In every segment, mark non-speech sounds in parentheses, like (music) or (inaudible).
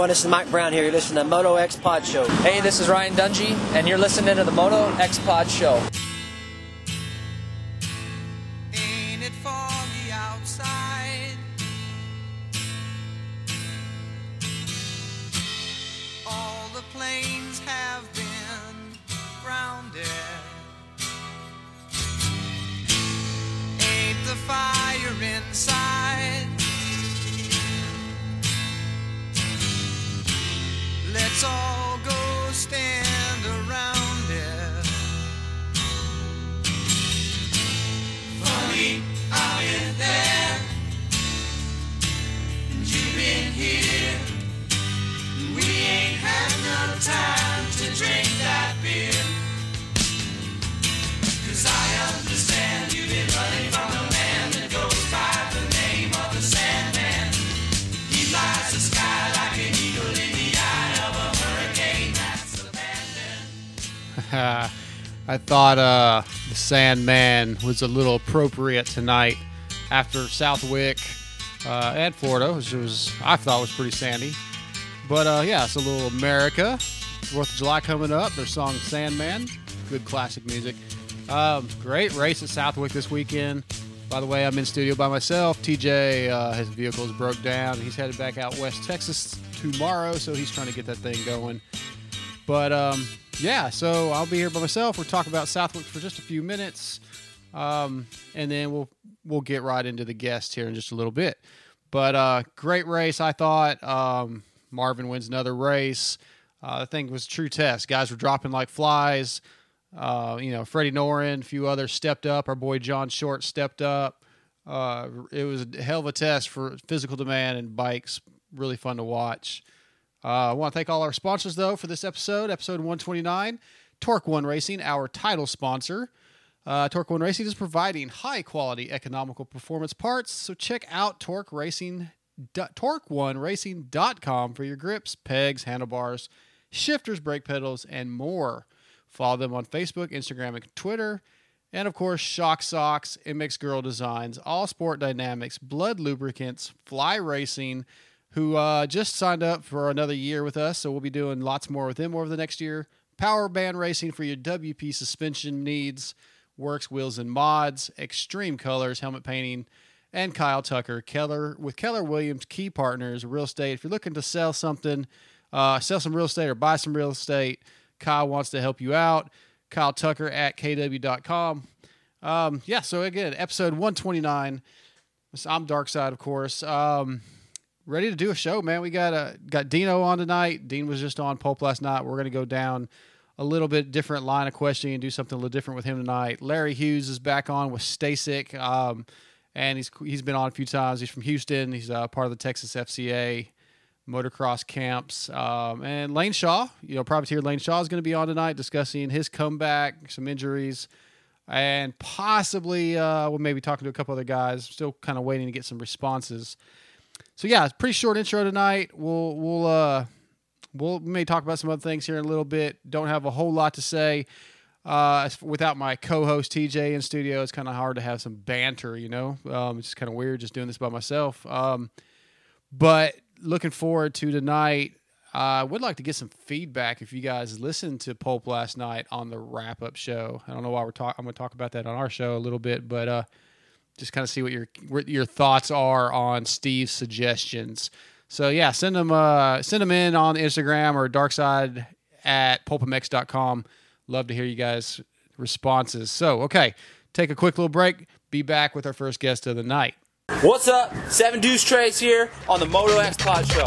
everyone. This is Mike Brown here. You're listening to the Moto X Pod Show. Hey, this is Ryan Dungey, and you're listening to the Moto X Pod Show. Was a little appropriate tonight after Southwick uh, and Florida, which was I thought was pretty sandy. But uh, yeah, it's a little America. Fourth of July coming up. Their song Sandman, good classic music. Um, great race at Southwick this weekend. By the way, I'm in studio by myself. TJ, uh, his vehicle is broke down. He's headed back out West Texas tomorrow, so he's trying to get that thing going. But um, yeah, so I'll be here by myself. We'll talk about Southwick for just a few minutes, um, and then we'll we'll get right into the guest here in just a little bit. But uh, great race, I thought. Um, Marvin wins another race. Uh, I think it was true test. Guys were dropping like flies. Uh, you know, Freddie Noren, a few others stepped up. Our boy John Short stepped up. Uh, it was a hell of a test for physical demand and bikes. Really fun to watch. Uh, I want to thank all our sponsors, though, for this episode, episode 129. Torc1 Racing, our title sponsor. Uh, Torc1 Racing is providing high quality economical performance parts, so check out Torque Racing, Torc1Racing.com for your grips, pegs, handlebars, shifters, brake pedals, and more. Follow them on Facebook, Instagram, and Twitter. And of course, Shock Socks, MX Gurl Designs, All Sport Dynamics, Blood Lubricants, Fly Racing, who uh, just signed up for another year with us. So we'll be doing lots more with them over the next year. Power Band Racing for your WP suspension needs, Works Wheels and Mods, Extreme Colors, Helmet Painting, and Kyle Tucker, Keller with Keller Williams, key partners, real estate. If you're looking to sell something, uh, sell some real estate or buy some real estate, Kyle wants to help you out. Kyle Tucker at kw.com. Um, yeah, so again, episode 129. I'm Dark Side, of course. Um, ready to do a show, man. We got uh, got Dino on tonight. Dean was just on Pulp last night. We're gonna go down a little bit different line of questioning and do something a little different with him tonight. Larry Hughes is back on with STACYC, um, and he's he's been on a few times. He's from Houston. He's uh, part of the Texas FCA motocross camps. Um, and Lane Shaw, you know, privateer Lane Shaw is going to be on tonight discussing his comeback, some injuries, and possibly uh, we'll maybe talking to a couple other guys. Still kind of waiting to get some responses. So yeah, it's pretty short intro tonight. We'll we'll uh we'll we may talk about some other things here in a little bit. Don't have a whole lot to say. Uh, without my co-host TJ in studio, it's kind of hard to have some banter. You know, um, it's just kind of weird just doing this by myself. Um, but looking forward to tonight. I would like to get some feedback if you guys listened to Pulp last night on the wrap up show. I don't know why we're talking. I'm going to talk about that on our show a little bit, but uh, just kind of see what your what your thoughts are on Steve's suggestions. So yeah, send them uh, send them in on Instagram or darkside at pulpmx.com. Love to hear you guys responses. So okay, take a quick little break. Be back with our first guest of the night. What's up? Seven Deuce Trace here on the Moto X Pod Show.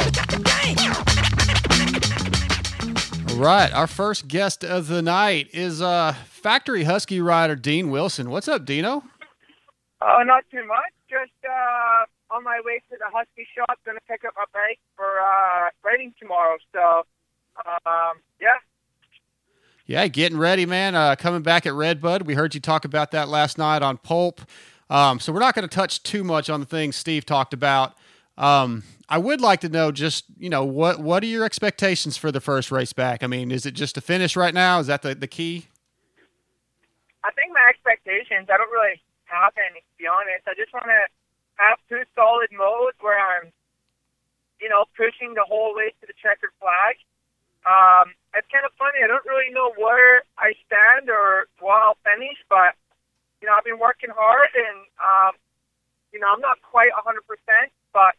All right, our first guest of the night is uh, factory husky rider Dean Wilson. What's up, Dino? Oh, not too much. Just uh, on my way to the Husky shop, gonna pick up my bike for uh, riding tomorrow. So, um, yeah. Yeah, getting ready, man. Uh, coming back at Redbud. We heard you talk about that last night on Pulp. Um, so we're not going to touch too much on the things Steve talked about. Um, I would like to know just you know what what are your expectations for the first race back? I mean, is it just to finish right now? Is that the the key? I think my expectations. I don't really have any, to be honest. I just want to have two solid modes where I'm you know, pushing the whole way to the checkered flag. Um, it's kind of funny. I don't really know where I stand or where I'll finish, but you know, I've been working hard, and um, you know, I'm not quite 100%, but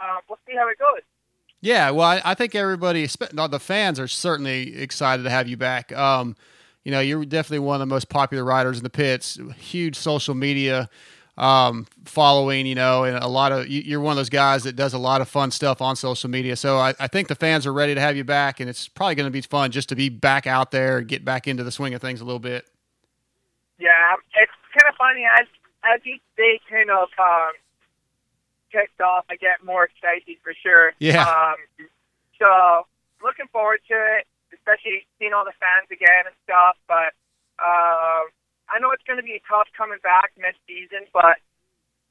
uh, we'll see how it goes. Yeah, well, I, I think everybody, the fans, are certainly excited to have you back. Um, you know, you're definitely one of the most popular riders in the pits. Huge social media um, following, you know, and a lot of you- you're one of those guys that does a lot of fun stuff on social media. So I, I think the fans are ready to have you back, and it's probably going to be fun just to be back out there and get back into the swing of things a little bit. Yeah, it's kind of funny as as each day kind of um, kicks off, I get more excited for sure. Yeah. Um, so looking forward to it, especially seeing all the fans again and stuff. But uh, I know it's going to be tough coming back next season, but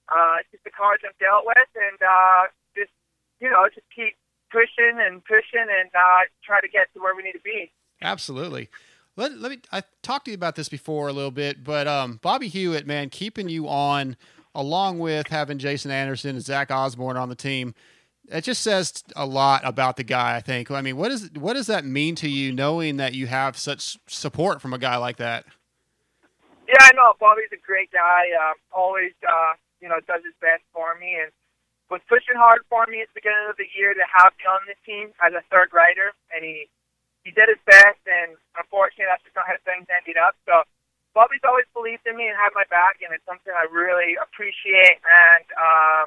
uh, it's just the cards I've dealt with, and uh, just you know, just keep pushing and pushing and uh, try to get to where we need to be. Absolutely. Let, let me. I talked to you about this before a little bit, but um, Bobby Hewitt, man, keeping you on along with having Jason Anderson and Zach Osborne on the team, it just says a lot about the guy. I think. I mean, what is what does that mean to you, knowing that you have such support from a guy like that? Yeah, I know. Bobby's a great guy. Uh, always, uh, you know, does his best for me and was pushing hard for me at the beginning of the year to have me on the team as a third rider, and he he did his best. And unfortunately, that's just not how things ended up. So Bobby's always believed in me and had my back, and it's something I really appreciate. And um,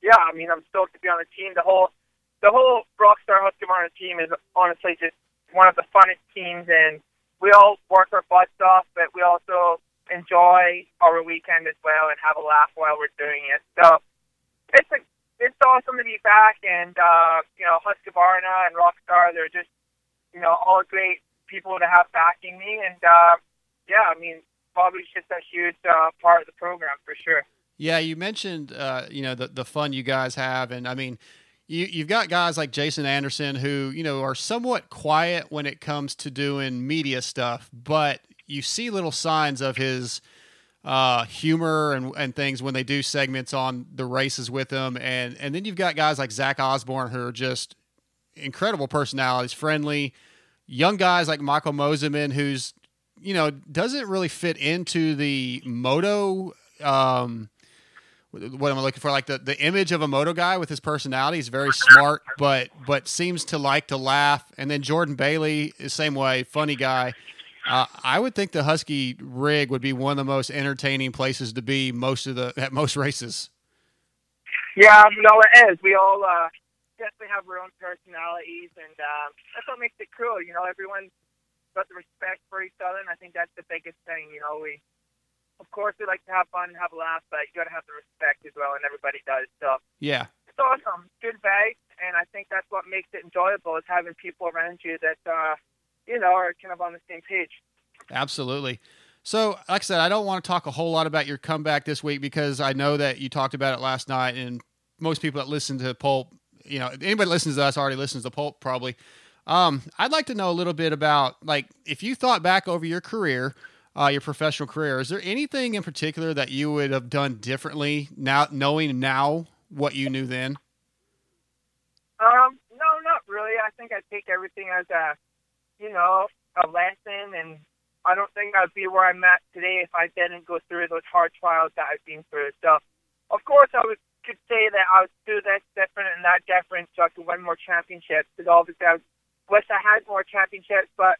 yeah, I mean, I'm stoked to be on the team. The whole the whole Rockstar Husqvarna team is honestly just one of the funnest teams, and we all work our butts off, but we also enjoy our weekend as well and have a laugh while we're doing it. So it's a, it's awesome to be back, and uh, you know Husqvarna and Rockstar, they're just you know all great people to have backing me, and uh, yeah, I mean Bobby's just a huge uh, part of the program for sure. Yeah, you mentioned uh, you know the the fun you guys have, and I mean, you you've got guys like Jason Anderson who you know are somewhat quiet when it comes to doing media stuff, but you see little signs of his uh, humor and and things when they do segments on the races with him, and and then you've got guys like Zach Osborne who are just incredible personalities, friendly, young guys like Michael Mosiman, who's you know doesn't really fit into the moto. Um, what am I looking for? Like the, the image of a moto guy with his personality. He's very smart, but but seems to like to laugh. And then Jordan Bailey same way, funny guy. Uh, I would think the Husky rig would be one of the most entertaining places to be most of the at most races. Yeah, no, it is. We all uh, definitely have our own personalities, and uh, that's what makes it cool. You know, everyone's got the respect for each other, and I think that's the biggest thing. You know, we, of course, we like to have fun and have a laugh, but you got to have the respect as well, and everybody does. So Yeah, it's awesome, good vibes, and I think that's what makes it enjoyable is having people around you that, uh, you know, are kind of on the same page. absolutely. So, like I said, I don't want to talk a whole lot about your comeback this week because I know that you talked about it last night, and most people that listen to Pulp, you know, anybody that listens to us already listens to Pulp probably. Um, I'd like to know a little bit about like if you thought back over your career, uh, your professional career, is there anything in particular that you would have done differently now, knowing now what you knew then? Um, no, not really. I think I take everything as a, you know, a lesson, and I don't think I'd be where I'm at today if I didn't go through those hard trials that I've been through. So, of course, I would could say that I would do this different and that different so I could win more championships. Because obviously, I wish I had more championships, but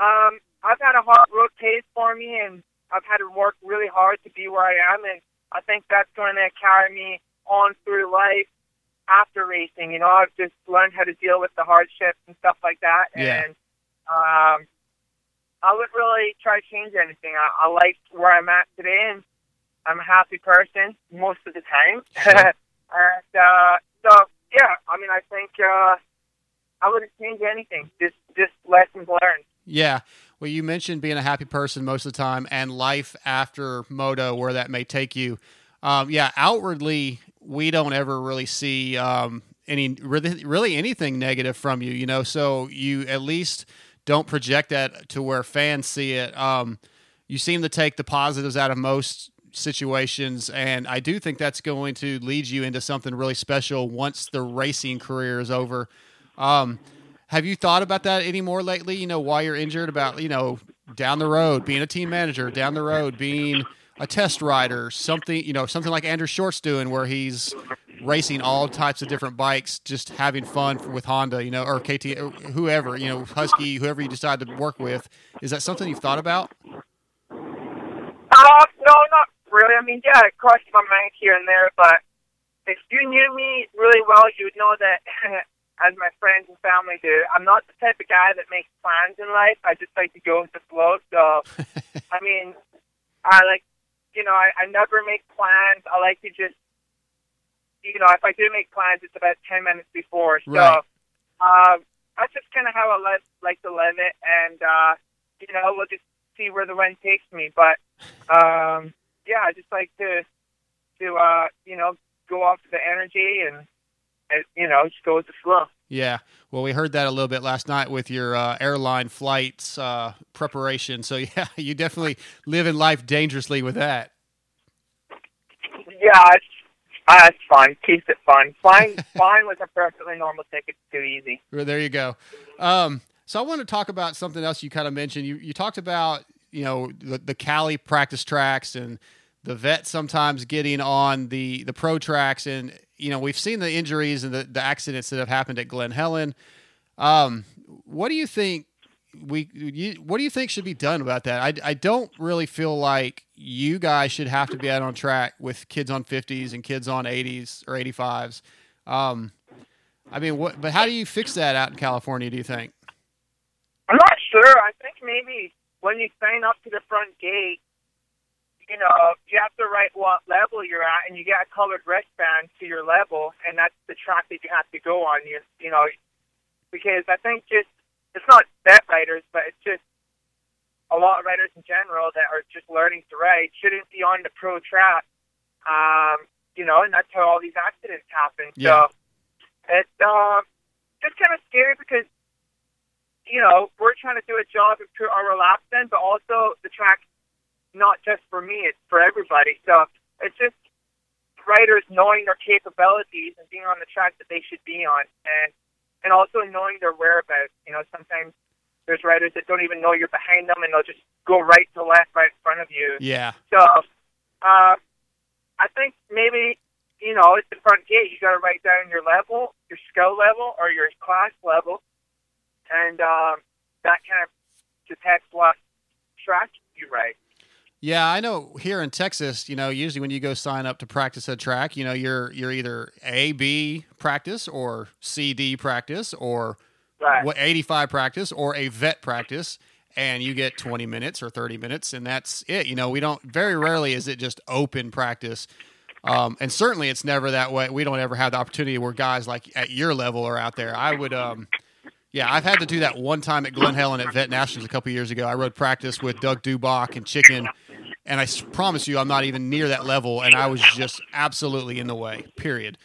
um, I've had a hard road pace for me, and I've had to work really hard to be where I am, and I think that's going to carry me on through life after racing. You know, I've just learned how to deal with the hardships and stuff like that, Yeah. and um, I wouldn't really try to change anything. I, I like where I'm at today, and I'm a happy person most of the time. Sure. (laughs) and uh, so, yeah, I mean, I think uh, I wouldn't change anything. Just, just lessons learned. Yeah. Well, you mentioned being a happy person most of the time and life after moto, where that may take you. Um, yeah, outwardly, we don't ever really see um, any really, really anything negative from you, you know. So you at least don't project that to where fans see it. Um, you seem to take the positives out of most situations, and I do think that's going to lead you into something really special once the racing career is over. Um, have you thought about that anymore lately? You know, why you're injured, about you know down the road being a team manager, down the road being a test rider, something you know something like Andrew Short's doing, where he's racing all types of different bikes, just having fun with Honda, you know, or KT, whoever, you know, Husky, whoever you decide to work with. Is that something you've thought about? Uh, no, not really. I mean, yeah, it crossed my mind here and there, but if you knew me really well, you would know that, (laughs) as my friends and family do, I'm not the type of guy that makes plans in life. I just like to go with the flow. So, (laughs) I mean, I like, you know, I, I never make plans. I like to just, you know, if I do make plans, it's about 10 minutes before. So, Right. um, that's just kind of how I live, like to live it. And, uh, you know, we'll just see where the wind takes me. But, um, yeah, I just like to, to, uh, you know, go off the energy and, you know, just go with the flow. Yeah. Well, we heard that a little bit last night with your uh, airline flights uh, preparation. So (laughs) yeah, you definitely live in life dangerously with that. Yeah, it's, uh, it's fun. Keeps it fun. Flying, (laughs) flying with a perfectly normal ticket's too easy. Well, there you go. Um, so I want to talk about something else you kind of mentioned. You you talked about you know the, the Cali practice tracks and the vet sometimes getting on the the pro tracks, and you know we've seen the injuries and the, the accidents that have happened at Glen Helen. Um, what do you think? We you, what do you think should be done about that? I, I don't really feel like you guys should have to be out on track with kids on 50s and kids on 80s or 85s. Um, I mean, what? But how do you fix that out in California? Do you think? I'm not sure. I think maybe when you sign up to the front gate, you know, you have to write what level you're at, and you get a colored wristband to your level, and that's the track that you have to go on. You, you know, because I think just it's not vet riders, but it's just a lot of riders in general that are just learning to ride shouldn't be on the pro track. Um, you know, and that's how all these accidents happen. Yeah. So it's um, just kind of scary because you know we're trying to do a job put our laps in, but also the track not just for me, it's for everybody. So it's just riders knowing their capabilities and being on the track that they should be on, and and also knowing their whereabouts. You know, sometimes there's riders that don't even know you're behind them, and they'll just go right to left, right in front of you. Yeah. So, uh, I think maybe you know at the front gate you got to write down your level, your skill level, or your class level, and um, that kind of detects what track you ride. Yeah, I know here in Texas, you know, usually when you go sign up to practice a track, you know, you're you're either A B practice or C D practice or Right. what 85 practice or a vet practice and you get 20 minutes or 30 minutes and that's it. You know, we don't very rarely is it just open practice. Um, and certainly it's never that way. We don't ever have the opportunity where guys like at your level are out there. I would um yeah, I've had to do that one time at Glen Helen at Vet Nationals a couple years ago. I rode practice with Doug Dubach and Chicken, and I promise you, I'm not even near that level, and I was just absolutely in the way. Period.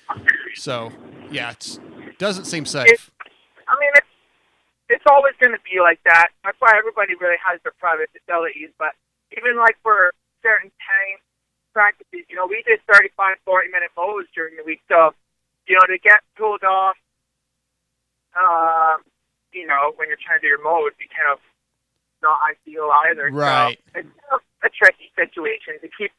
So, yeah, it doesn't seem safe. I mean, it's it's always going to be like that. That's why everybody really has their private facilities. But even like for certain time practices, you know, we did 35, 40 minute mows during the week. So, you know, to get pulled off, um, you know, when you're trying to do your mode, be kind of not ideal either. Right. So it's kind of a tricky situation to keep.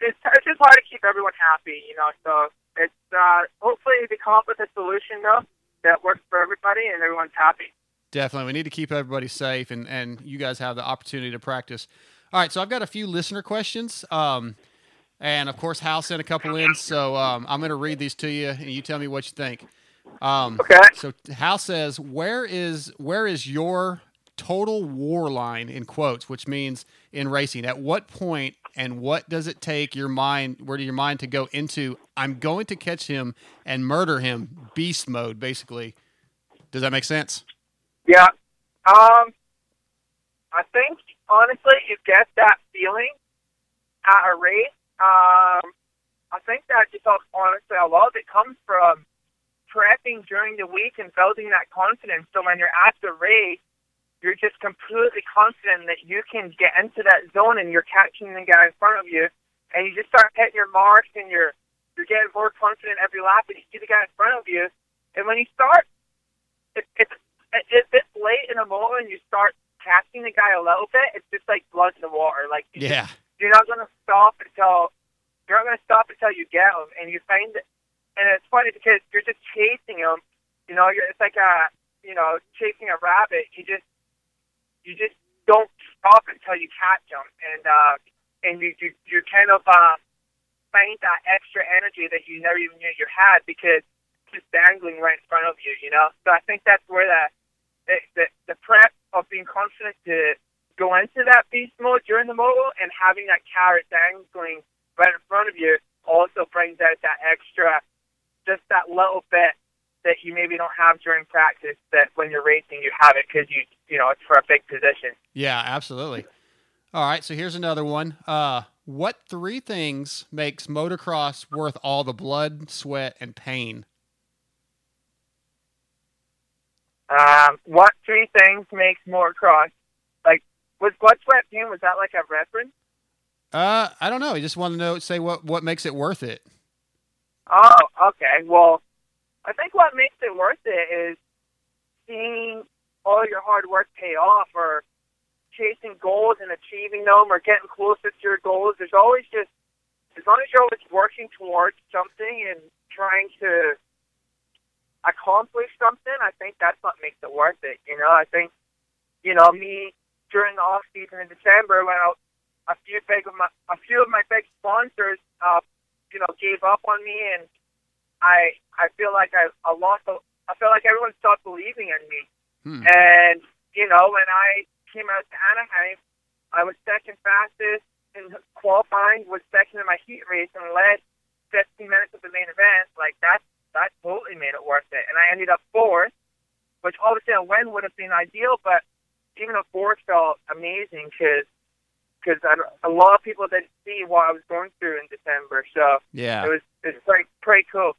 It's, it's just hard to keep everyone happy, you know. So it's uh, hopefully they come up with a solution though that works for everybody and everyone's happy. Definitely. We need to keep everybody safe, and, and you guys have the opportunity to practice. All right, so I've got a few listener questions. Um, and of course, Hal sent a couple in, so um, I'm going to read these to you, and you tell me what you think. Um, Okay. So Hal says, "Where is where is your total war line in quotes, which means in racing? At what point and what does it take your mind? Where do your mind to go into? I'm going to catch him and murder him, beast mode, basically. Does that make sense? Yeah. Um, I think honestly, you get that feeling at a race. Um, I think that just honestly, a lot of it comes from prepping during the week and building that confidence. So when you're at the race, you're just completely confident that you can get into that zone and you're catching the guy in front of you, and you just start hitting your marks, and you're you're getting more confident every lap, and you see the guy in front of you, and when you start, it, it's it's it's late in the moto, and you start catching the guy a little bit. It's just like blood in the water. Like Yeah. you're not going to stop until you're not going to stop until you get him, and you find it. And it's funny because you're just chasing him. You know, you're, it's like a you know chasing a rabbit. You just you just don't stop until you catch him, and uh, and you you you kind of uh, find that extra energy that you never even knew you had because just dangling right in front of you. You know, so I think that's where the the the, prep of being confident to go into that beast mode during the moto and having that carrot dangling right in front of you also brings out that extra, just that little bit that you maybe don't have during practice that when you're racing you have it because you you know it's for a big position. Yeah, absolutely. All right, so here's another one. Uh, what three things makes motocross worth all the blood, sweat, and pain? Um, what three things makes motocross like was blood sweat pain was that like a reference? Uh, I don't know. I just want to know. Say what what makes it worth it. Oh, okay. Well, I think what makes it worth it is seeing all your hard work pay off or chasing goals and achieving them or getting closer to your goals. There's always just, as long as you're always working towards something and trying to accomplish something, I think that's what makes it worth it. You know, I think, you know, me during the off season in December when I, a few big of my, a few of my big sponsors, uh, you know, gave up on me and I I feel like I, I lost. A, I feel like everyone stopped believing in me. Hmm. And you know, when I came out to Anaheim, I was second fastest in qualifying, was second in my heat race, and led 15 minutes of the main event. Like that, that totally made it worth it. And I ended up fourth, which obviously a win would have been ideal, but even a fourth felt amazing because because a lot of people didn't see what I was going through in December. So Yeah. it was it's pretty pretty cool.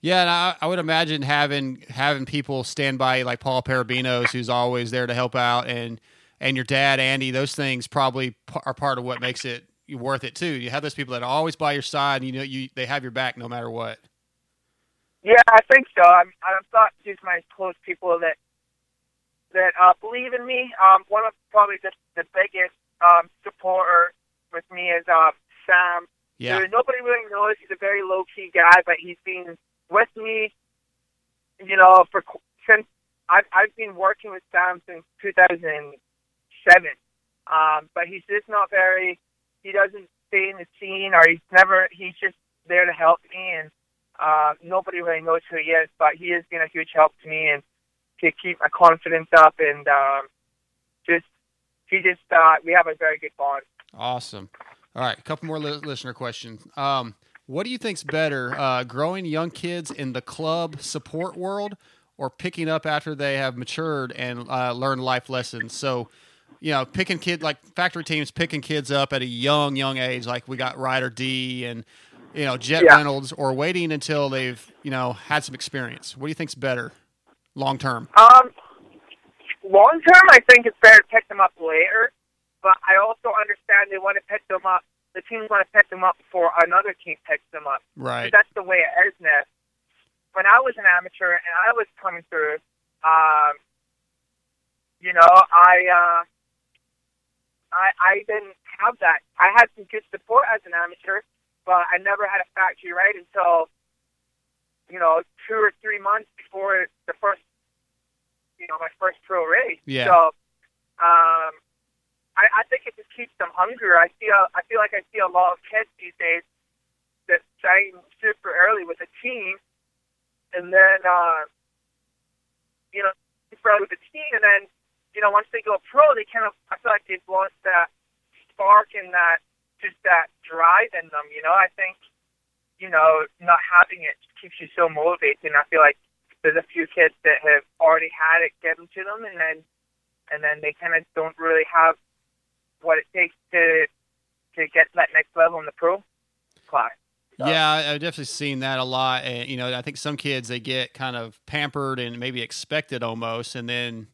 Yeah, and I, I would imagine having having people stand by like Paul Parabinos, who's always there to help out, and and your dad Andy. Those things probably p- are part of what makes it worth it too. You have those people that are always by your side, and you know you they have your back no matter what. Yeah, I think so. I'm I'm thought just my close people that that uh, believe in me. Um, one of probably the the biggest um, supporter with me is um, Sam. Yeah, nobody really knows. He's a very low key guy, but he's been with me, you know, for since I've I've been working with Sam since 2007. Um, but he's just not very. He doesn't stay in the scene, or he's never. He's just there to help me, and uh, nobody really knows who he is. But he has been a huge help to me, and to keep my confidence up, and um, just he just uh, we have a very good bond. awesome. All right, a couple more li- listener questions. Um, what do you think's better, uh, growing young kids in the club support world, or picking up after they have matured and uh, learned life lessons? So, you know, picking kid like factory teams picking kids up at a young, young age, like we got Ryder D and you know Jett Yeah. Reynolds, or waiting until they've you know had some experience. What do you think's better, long term? Um, long term, I think it's better to pick them up later, but I also understand they want to pick them up. The teams want to pick them up before another team picks them up. Right. That's the way it is now. When I was an amateur and I was coming through, um, you know, I, uh, I, I didn't have that. I had some good support as an amateur, but I never had a factory right until, you know, two or three months before the first, you know, my first pro race. Yeah. So, um, I, I think it just keeps them hungrier. I feel, I feel like I see a lot of kids these days that sign super early with a team, and then uh, you know, super early with a team, and then you know, once they go pro, they kind of I feel like they've lost that spark and that just that drive in them. You know, I think you know not having it keeps you so motivated, and I feel like there's a few kids that have already had it given to them, and then and then they kind of don't really have what it takes to to get to that next level in the pro class. So- Yeah, I've definitely seen that a lot. And, you know, I think some kids, they get kind of pampered and maybe expected almost, and then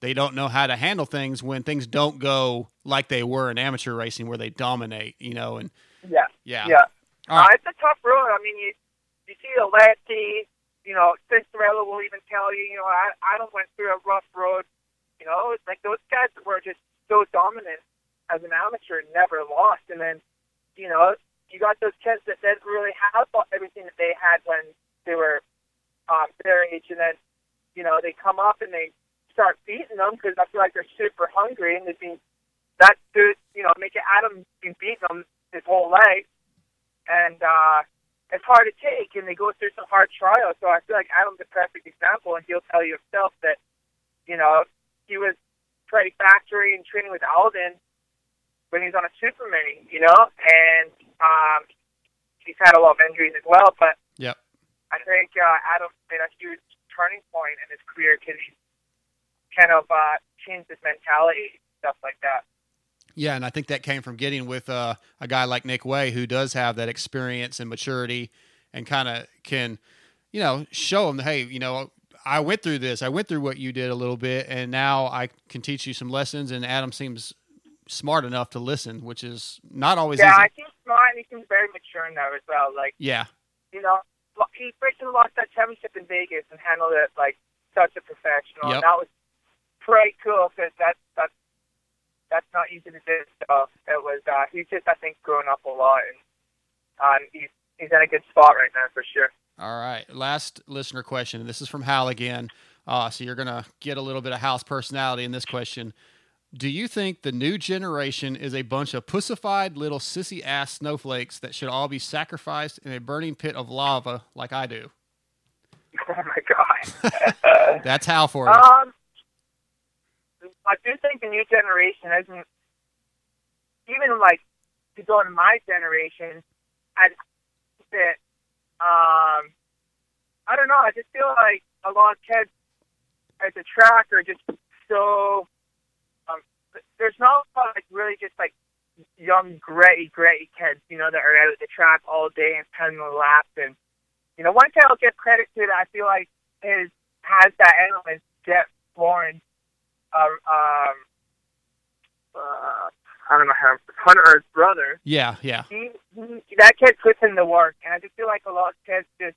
they don't know how to handle things when things don't go like they were in amateur racing where they dominate, you know. And Yeah. Yeah. Yeah. All Uh, it's a tough road. I mean, you you see the Alessi, you know, Cianciarulo will even tell you, you know, I Adam went through a rough road. You know, it's like those guys were just so dominant as an amateur, never lost. And then, you know, you got those kids that didn't really have everything that they had when they were um, their age, and then, you know, they come up and they start beating them because I feel like they're super hungry and they've been that dude, you know, make it Adam been beating them his whole life, and uh, it's hard to take, and they go through some hard trials. So I feel like Adam's a perfect example, and he'll tell you himself that, you know, he was Freddie Factory and training with Aldon when he was on a super mini, you know, and um, he's had a lot of injuries as well. But Yep. I think uh, Adam made a huge turning point in his career because he kind of uh, changed his mentality, stuff like that. Yeah, and I think that came from getting with uh, a guy like Nick Wey, who does have that experience and maturity, and kind of can, you know, show him, hey, you know, I went through this. I went through what you did a little bit, and now I can teach you some lessons. And Adam seems smart enough to listen, which is not always Yeah, I think smart and he seems very mature in now as well. Like, Yeah, you know, he freaking lost that championship in Vegas and handled it like such a professional. Yep. And that was pretty cool because that's that's that's not easy to do. So it was. Uh, he's just, I think, grown up a lot, and um, he's he's in a good spot right now for sure. All right. Last listener question. This is from Hal again. Uh, so you're going to get a little bit of house personality in this question. Do you think the new generation is a bunch of pussified little sissy ass snowflakes that should all be sacrificed in a burning pit of lava like I do? (laughs) Oh my god. (laughs) That's Hal for you. Um, I do think the new generation isn't even like to go to my generation. I that um, I don't know. I just feel like a lot of kids at the track are just so. Um, there's not like really just like young, gritty, gritty kids, you know, that are out at the track all day and pounding the laps. And you know, one kid I'll give credit to that I feel like is has that element. Jett Lawrence, uh, um, uh, I don't know how Hunter's brother. yeah, yeah. He, he that kid puts in the work, and I just feel like a lot of kids just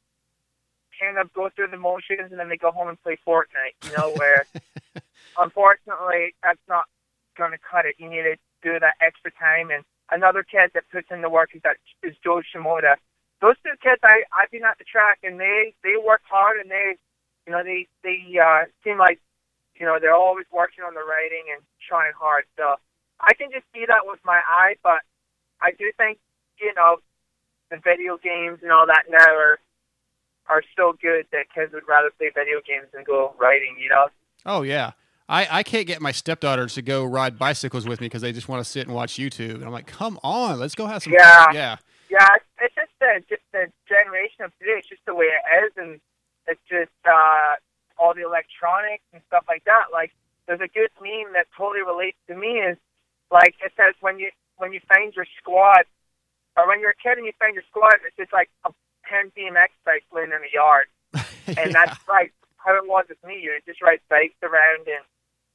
kind of go through the motions and then they go home and play Fortnite. You know, where (laughs) unfortunately that's not going to cut it. You need to do that extra time. And another kid that puts in the work is that is Jo Shimoda. Those two kids, I I've been at the track and they they work hard and they, you know, they they uh, seem like, you know, they're always working on the writing and trying hard. So I can just see that with my eye, but I do think, you know, the video games and all that now are are so good that kids would rather play video games than go writing. You know. Oh, yeah. I, I can't get my stepdaughters to go ride bicycles with me because they just want to sit and watch YouTube. And I'm like, come on, let's go have some Yeah. fun. Yeah. Yeah, it's- it's just the just the generation of today. It's just the way it is, and it's just uh, all the electronics and stuff like that. Like, there's a good meme that totally relates to me. Is like it says when you when you find your squad, or when you're a kid and you find your squad, it's just like a 10 BMX bikes laying in the yard, (laughs) and Yeah. that's like how it was with me. You just ride bikes around and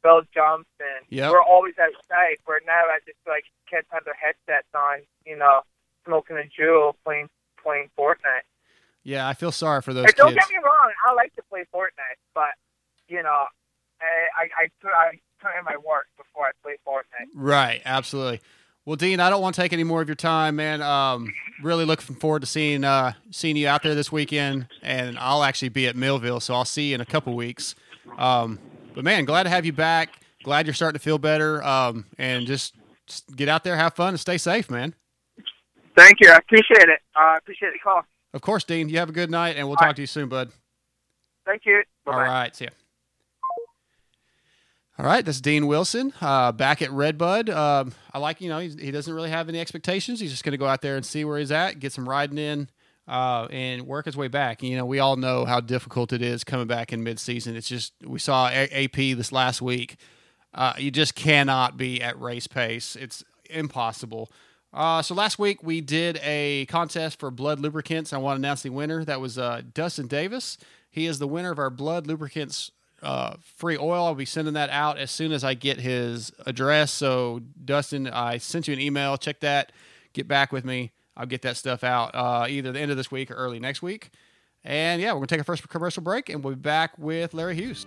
build jumps, and Yep. we're always outside. Where now I just like kids have their headsets on, you know, smoking a Juul, playing playing Fortnite. Yeah, I feel sorry for those And don't kids. get me wrong, I like to play Fortnite, but you know, I I I put, I put in my work before I play Fortnite. Right, absolutely. Well, Dean, I don't want to take any more of your time, man. Um, really looking forward to seeing uh, seeing you out there this weekend, and I'll actually be at Millville, so I'll see you in a couple weeks. Um, but man, glad to have you back. Glad you're starting to feel better, um, and just, just get out there, have fun, and stay safe, man. Thank you, I appreciate it. I uh, appreciate the call. Of course, Dean. You have a good night, and we'll All talk right. to you soon, bud. Thank you. Bye All right, see ya. All right, that's Dean Wilson uh, back at Redbud. Um, I like, you know, he's, he doesn't really have any expectations. He's just going to go out there and see where he's at, get some riding in, uh, and work his way back. You know, we all know how difficult it is coming back in midseason. It's just we saw A- AP this last week. Uh, you just cannot be at race pace. It's impossible. Uh, so last week we did a contest for blood lubricants. I want to announce the winner. That was uh, Dustin Davis. He is the winner of our blood lubricants uh, free oil. I'll be sending that out as soon as I get his address. So Dustin, I sent you an email. Check that. Get back with me. I'll get that stuff out uh, either the end of this week or early next week. And yeah, we're to take our first commercial break and we'll be back with Larry Hughes.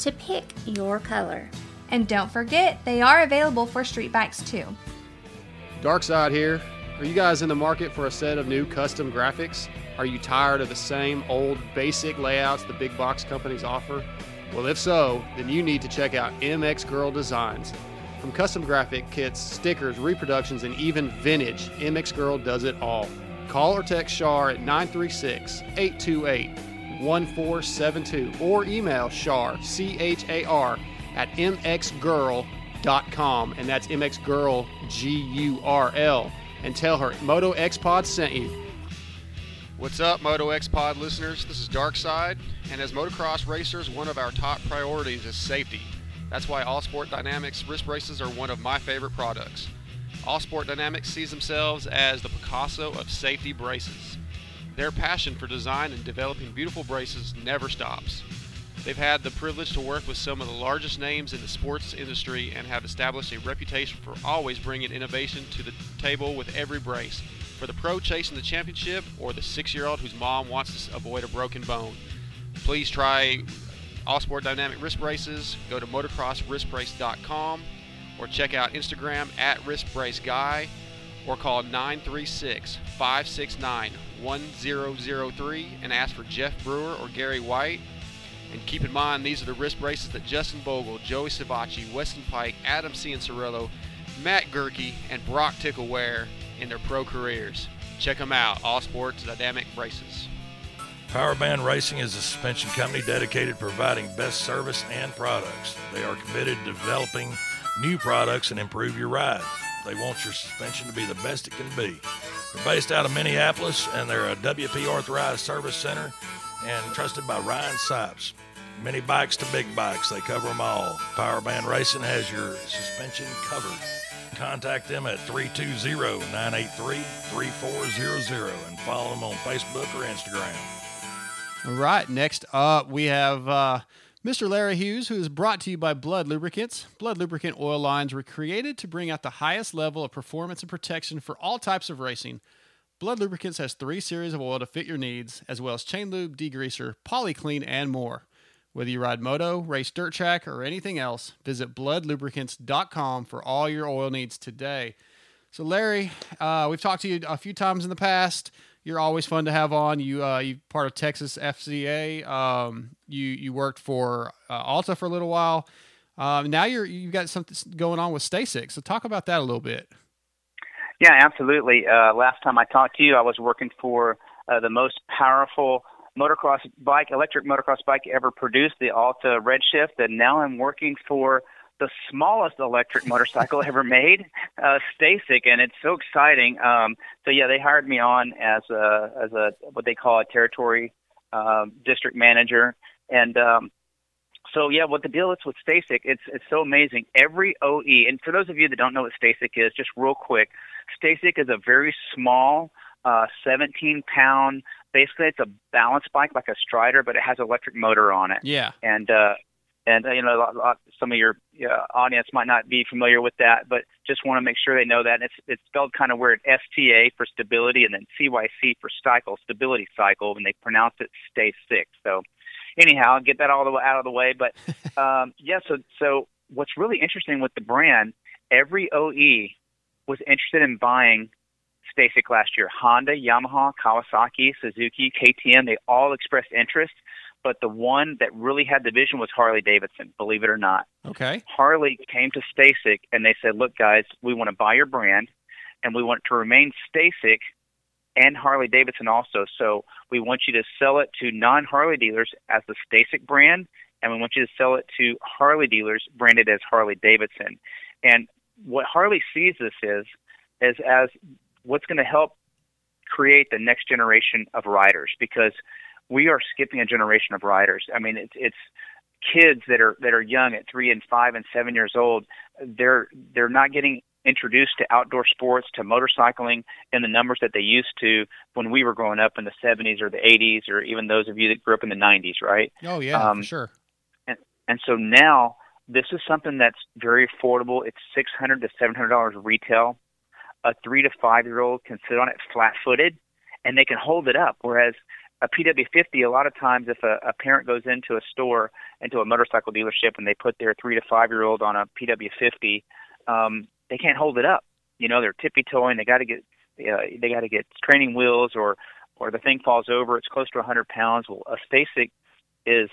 to pick your color. And don't forget, they are available for street bikes too. Dark Side here. Are you guys in the market for a set of new custom graphics? Are you tired of the same old basic layouts the big box companies offer? Well, if so, then you need to check out MX Gurl Designs. From custom graphic kits, stickers, reproductions, and even vintage, MX Gurl does it all. Call or text Char at 936 828 1472 or email Char, C H A R, at mxgurl.com, and that's mxgurl, G U R L, and tell her Moto X Pod sent you. What's up, Moto X Pod listeners? This is Darkside, and as motocross racers, one of our top priorities is safety. That's why All Sport Dynamics wrist braces are one of my favorite products. All Sport Dynamics sees themselves as the Picasso of safety braces. Their passion for design and developing beautiful braces never stops. They've had the privilege to work with some of the largest names in the sports industry and have established a reputation for always bringing innovation to the table with every brace. For the pro chasing the championship or the six year old whose mom wants to avoid a broken bone, please try All Sport Dynamic Wrist Braces. Go to motocrosswristbrace.com or check out Instagram at wristbraceguy or call 936 569 1003 and ask for Jeff Brewer or Gary White. And keep in mind, these are the wrist braces that Justin Bogle, Joey Savatgy, Weston Peick, Adam Cianciarulo, Matt Gerke, and Broc Tickle wear in their pro careers. Check them out, All Sports Dynamic Braces. Powerband Racing is a suspension company dedicated to providing best service and products. They are committed to developing new products and improve your ride. They want your suspension to be the best it can be. They're based out of Minneapolis and they're a WP authorized service center and trusted by Ryan Sipes. Mini bikes to big bikes, they cover them all. Powerband Racing has your suspension covered. Contact them at 320-983-3400 and follow them on Facebook or Instagram. All right, next up we have uh, Mr. Larry Hughes, who is brought to you by Blood Lubricants. Blood Lubricant oil lines were created to bring out the highest level of performance and protection for all types of racing. Blood Lubricants has three series of oil to fit your needs, as well as chain lube, degreaser, polyclean, and more. Whether you ride moto, race dirt track, or anything else, visit bloodlubricants.com for all your oil needs today. So, Larry, uh, we've talked to you a few times in the past. You're always fun to have on. You uh, you part of Texas FCA. Um, you you worked for uh, Alta for a little while. Um, now you're you've got something going on with STACYC. So talk about that a little bit. Yeah, absolutely. Uh, last time I talked to you, I was working for uh, the most powerful motocross bike, electric motocross bike ever produced, the Alta Redshift, and now I'm working for the smallest electric motorcycle (laughs) ever made, uh, STACYC, and it's so exciting. Um, so yeah, they hired me on as a as a what they call a territory um, district manager, and um, so yeah, what the deal is with STACYC, it's it's so amazing. Every OE, and for those of you that don't know what STACYC is, just real quick, STACYC is a very small, uh, 17 pound. Basically, it's a balance bike like a Strider, but it has an electric motor on it. Yeah. And uh, and uh, you know, a lot, lot, some of your uh, audience might not be familiar with that, but just want to make sure they know that. And it's it's spelled kind of weird: STA for stability, and then CYC for cycle, stability cycle, and they pronounce it Stay Six. So, anyhow, get that all the way out of the way. But (laughs) um, yeah, so so what's really interesting with the brand, every OE was interested in buying STACYC last year. Honda, Yamaha, Kawasaki, Suzuki, KTM, they all expressed interest. But the one that really had the vision was Harley Davidson, believe it or not. Okay. Harley came to STACYC and they said, Look, guys, we want to buy your brand and we want it to remain STACYC and Harley Davidson also. So we want you to sell it to non Harley dealers as the STACYC brand, and we want you to sell it to Harley dealers branded as Harley Davidson. And what Harley sees this is is as what's going to help create the next generation of riders because we are skipping a generation of riders. I mean, it's it's kids that are that are young at three and five and seven years old. They're they're not getting introduced to outdoor sports, to motorcycling in the numbers that they used to when we were growing up in the 70s or the 80s, or even those of you that grew up in the 90s, right? Oh yeah, Um, for sure. And and so now this is something that's very affordable. It's six hundred to seven hundred dollars retail. A three to five year old can sit on it flat footed, and they can hold it up. Whereas a PW50, a lot of times, if a, a parent goes into a store, into a motorcycle dealership, and they put their three to five year old on a PW50, um, they can't hold it up. You know, they're tippy toeing. They got to get uh, they got to get training wheels, or or the thing falls over. It's close to 100 pounds. Well, a STACYC is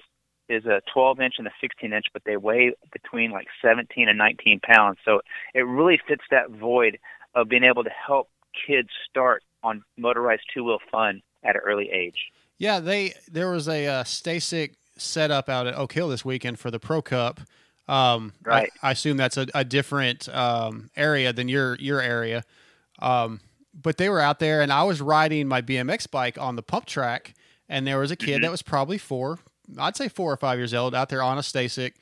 is a 12 inch and a 16 inch, but they weigh between like 17 and 19 pounds. So it really fits that void of being able to help kids start on motorized two wheel fun at an early age. Yeah, they there was a uh, STACYC setup out at Oak Hill this weekend for the Pro Cup. Um, I- Right. I, assume that's a, a different um, area than your your area. Um, but they were out there, and I was riding my BMX bike on the pump track, and there was a kid Mhm. that was probably four, I'd say four or five years old, out there on a STACYC.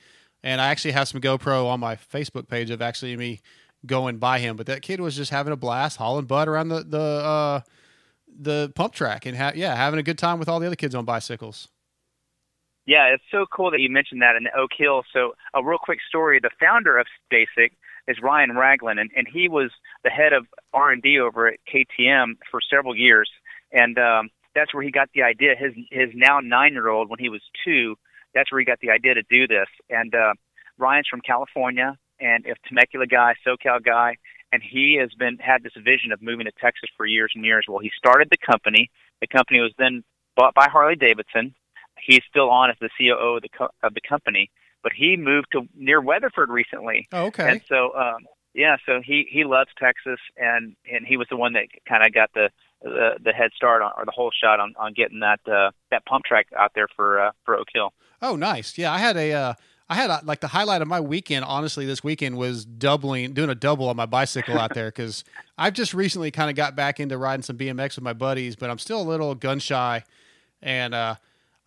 And I actually have some GoPro on my Facebook page of actually me going by him. But that kid was just having a blast, hauling butt around the the uh, the pump track, and ha- yeah, having a good time with all the other kids on bicycles. Yeah, it's so cool that you mentioned that in Oak Hill. So, a real quick story: the founder of STACYC is Ryan Ragland, and, and he was the head of R and D over at KTM for several years, and um, that's where he got the idea. His his now nine year old, when he was two, that's where he got the idea to do this. And uh, Ryan's from California, and a Temecula guy, SoCal guy, and he has been had this vision of moving to Texas for years and years. Well, he started the company. The company was then bought by Harley Davidson. He's still on as the COO of the co- of the company, but he moved to near Weatherford recently. Oh, okay. And so, um, yeah, so he he loves Texas, and and he was the one that kind of got the, the the head start on, or the whole shot on on getting that uh, that pump track out there for uh, for Oak Hill. Oh, nice. Yeah, I had a, uh, I had a, like the highlight of my weekend. Honestly, this weekend was doubling, doing a double on my bicycle out there because I've just recently kind of got back into riding some BMX with my buddies, but I'm still a little gun shy, and uh,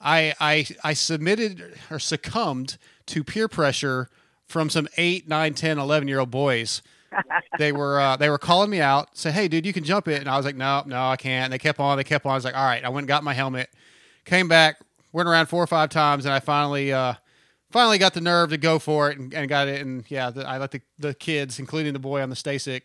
I, I, I submitted or succumbed to peer pressure from some eight, nine, 10, 11 year old boys. they were uh, they were calling me out, say, "Hey, dude, you can jump it," and I was like, "No, no, I can't." And they kept on, they kept on. I was like, "All right." I went and got my helmet, came back, went around four or five times, and I finally uh, finally got the nerve to go for it and, and got it. And yeah, the, I let the, the kids, including the boy on the STACYC,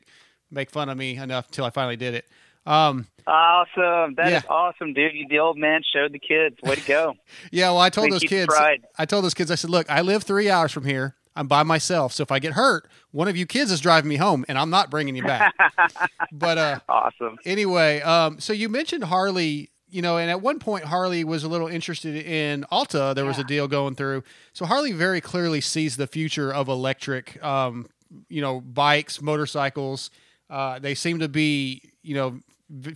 make fun of me enough until I finally did it. Um, Awesome, that is Yeah. awesome, dude. You, the old man showed the kids. Way to go. (laughs) yeah, well, I told Please those kids, pride. I told those kids, I said, look, I live three hours from here. I'm by myself, so if I get hurt, one of you kids is driving me home, and I'm not bringing you back. (laughs) but uh, awesome. anyway, um, so you mentioned Harley, you know, and at one point Harley was a little interested in Alta. There was a deal going through. So Harley very clearly sees the future of electric, um, you know, bikes, motorcycles. Uh, they seem to be, you know,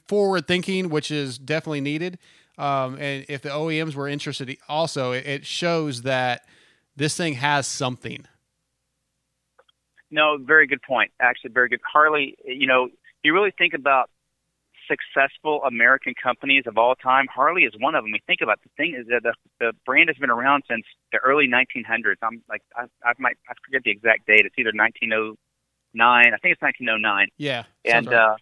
forward thinking, which is definitely needed. Um, and if the OEMs were interested, also it, it shows that this thing has something. No, very good point. Actually, very good. Harley, you know, you really think about successful American companies of all time. Harley is one of them. We think about the thing is that the, the brand has been around since the early 1900s. I'm like, I, I might, I forget the exact date. It's either 1909. I think it's 1909 Yeah. and right. uh,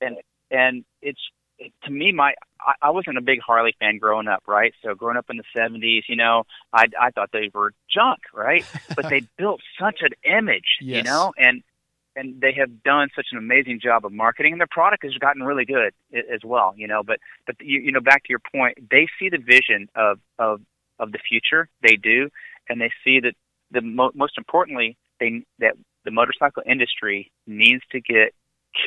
and and it's it, to me my I, I wasn't a big Harley fan growing up, right? So growing up in the '70s, you know, I I thought they were junk, right? (laughs) but they built such an image, you know, and and they have done such an amazing job of marketing, and their product has gotten really good as well, you know. But but you you know back to your point, they see the vision of of of the future, they do, and they see that the mo- most importantly they that the motorcycle industry needs to get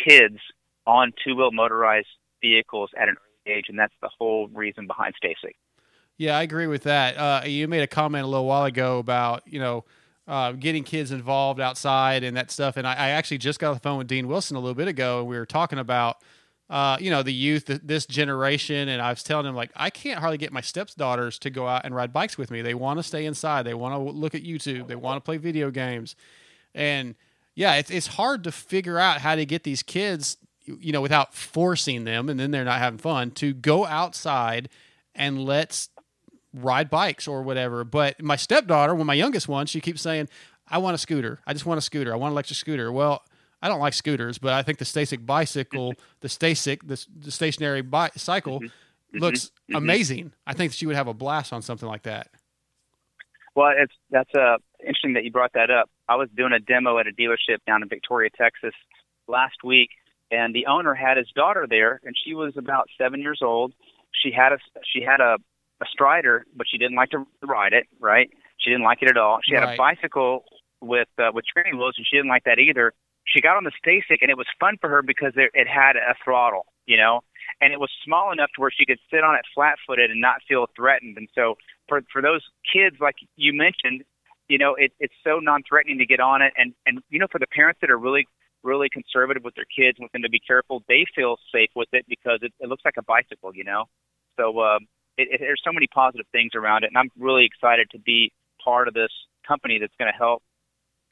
kids on two wheel motorized vehicles at an early age, and that's the whole reason behind STACYC. Yeah, I agree with that. Uh, you made a comment a little while ago about you know uh, getting kids involved outside and that stuff, and I, I actually just got on the phone with Dean Wilson a little bit ago, and we were talking about uh, you know the youth, th- this generation, and I was telling him like I can't hardly get my stepdaughters to go out and ride bikes with me. They want to stay inside. They want to look at YouTube. They want to play video games, and yeah, it's it's hard to figure out how to get these kids you know, without forcing them, and then they're not having fun, to go outside and let's ride bikes or whatever. But my stepdaughter, when my youngest one, she keeps saying, "I want a scooter. I just want a scooter. I want an electric scooter." Well, I don't like scooters, but I think the STACYC bicycle, the STACYC, the, the stationary bicycle, looks mhm. amazing. I think she would have a blast on something like that. Well, it's that's uh, interesting that you brought that up. I was doing a demo at a dealership down in Victoria, Texas, last week, and the owner had his daughter there, and she was about seven years old. She had a she had a, a Strider, but she didn't like to ride it. Right? She didn't like it at all. She had Right. a bicycle with uh, with training wheels, and she didn't like that either. She got on the STACYC, and it was fun for her because it, it had a throttle, you know, and it was small enough to where she could sit on it flat-footed and not feel threatened. And so, for for those kids, like you mentioned, you know, it, it's so non-threatening to get on it, and and you know, for the parents that are really really conservative with their kids, want them to be careful, they feel safe with it because it, it looks like a bicycle, you know. So um, it, it, there's so many positive things around it, and I'm really excited to be part of this company that's going to help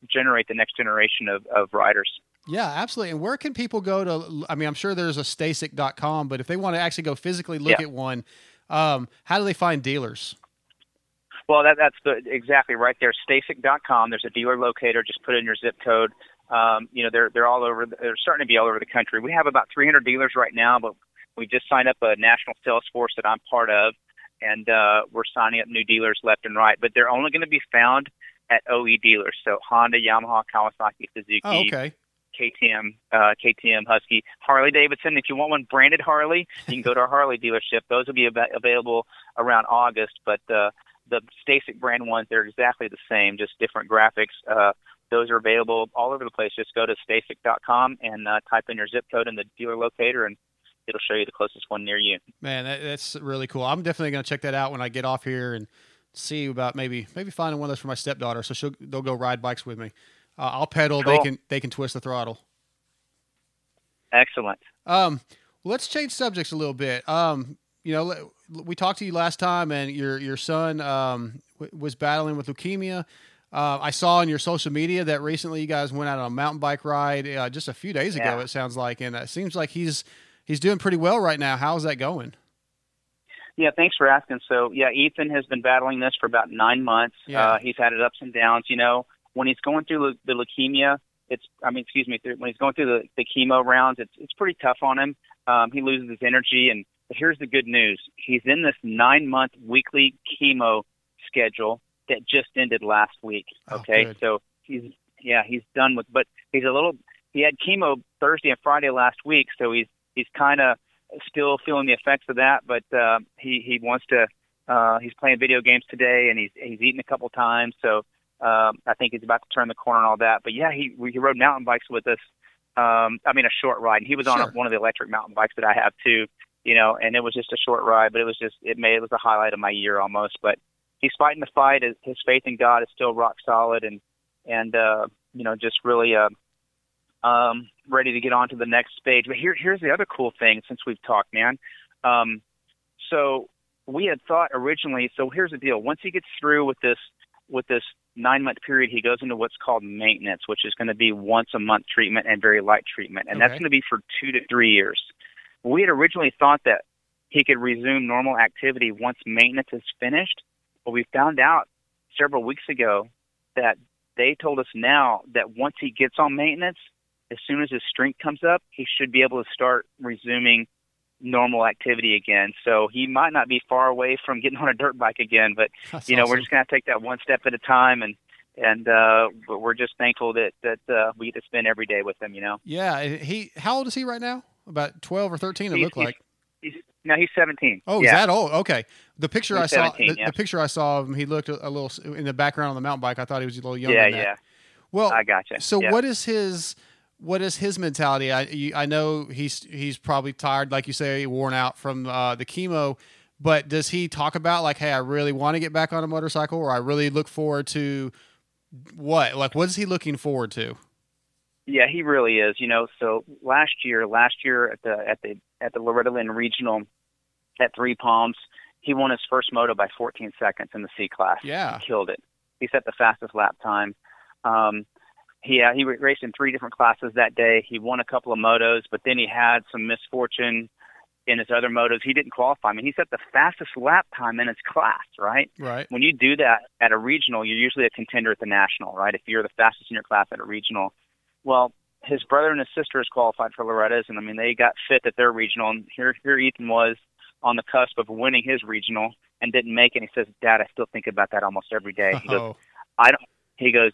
generate the next generation of, of riders. Yeah, absolutely. And where can people go to? I mean, I'm sure there's a stacyc.com, but if they want to actually go physically look Yeah. at one, um, how do they find dealers? Well, that, that's the, exactly right there. STACYC.com. There's a dealer locator. Just put in your zip code. Um, you know, they're they're all over. They're starting to be all over the country. We have about 300 dealers right now, but we just signed up a national sales force that I'm part of, and uh, we're signing up new dealers left and right. But they're only going to be found at OE dealers. So Honda, Yamaha, Kawasaki, Suzuki, Oh, okay. KTM, uh, KTM, Husky, Harley Davidson. If you want one branded Harley, you can go to our Harley dealership. Those will be av- available around August. But uh, the STACYC brand ones, they're exactly the same, just different graphics. Uh, those are available all over the place. Just go to stacyc.com and uh, type in your zip code in the dealer locator, and it'll show you the closest one near you. Man, that, that's really cool. I'm definitely going to check that out when I get off here and see about maybe maybe finding one of those for my stepdaughter, so she'll they'll go ride bikes with me. Uh, I'll pedal. They can they can twist the throttle. Excellent. Um, let's change subjects a little bit. Um, you know, we talked to you last time, and your your son um, w- was battling with leukemia. Uh, I saw on your social media that recently you guys went out on a mountain bike ride uh, just a few days ago. Yeah. It sounds like, and it seems like he's he's doing pretty well right now. How's that going? Yeah, thanks for asking. So, yeah, Ethan has been battling this for about nine months. Yeah. Uh, he's had it ups and downs. You know, when he's going through le- the leukemia, it's I mean, excuse me, when he's going through the, the chemo rounds, it's it's pretty tough on him. Um, he loses his energy, and but here's the good news: he's in this nine month weekly chemo schedule that just ended last week. Oh, Okay, good. so he's yeah he's done with, but he's a little. He had chemo Thursday and Friday last week, so he's he's kind of still feeling the effects of that, but uh, he he wants to. Uh, he's playing video games today, and he's he's eaten a couple times, so um, I think he's about to turn the corner and all that. But yeah, he he rode mountain bikes with us. Um, I mean, a short ride. And he was on Sure. one of the electric mountain bikes that I have too. You know, and it was just a short ride, but it was just it made it was a highlight of my year almost. But he's fighting the fight. His, his faith in God is still rock solid, and and uh, you know just really uh, um, ready to get on to the next stage. But here here's the other cool thing since we've talked, man. Um, so we had thought originally. So here's the deal: once he gets through with this with this nine month period, he goes into what's called maintenance, which is going to be once a month treatment and very light treatment, and that's going to be for two to three years. We had originally thought that he could resume normal activity once maintenance is finished, but we found out several weeks ago that they told us now that once he gets on maintenance, as soon as his strength comes up, he should be able to start resuming normal activity again. So he might not be far away from getting on a dirt bike again, but (laughs) That's you know, we're just gonna take that one step at a time and and uh we're just thankful that that uh we get to spend every day with him, you know. Yeah, he. How old is he right now? About twelve or thirteen. It He's- looked like. He's no, he's seventeen. Oh, yeah. is that old? Okay. The picture He's I saw, 17, the, yeah. the picture I saw of him, he looked a, a little in the background on the mountain bike. I thought he was a little younger. yeah, yeah. Well, I gotcha. So Yeah. what is his what is his mentality? I you, I know he's he's probably tired, like you say, worn out from uh, the chemo. But does he talk about like, hey, I really want to get back on a motorcycle, or I really look forward to what? Like, what is he looking forward to? Yeah, he really is. You know, so last year, last year at the at the at the Loretta Lynn Regional at Three Palms, he won his first moto by 14 seconds in the C class. Yeah. he killed it. He set the fastest lap time. Um, he uh, he raced in three different classes that day. He won a couple of motos, but then he had some misfortune in his other motos. He didn't qualify. I mean, he set the fastest lap time in his class, right? Right. When you do that at a regional, you're usually a contender at the national, right? If you're the fastest in your class at a regional. Well, his brother and his sister has qualified for Loretta's, and I mean, they got fit at their regional, and here here Ethan was on the cusp of winning his regional and didn't make it. And he says, "Dad, I still think about that almost every day." He goes, I don't. He goes,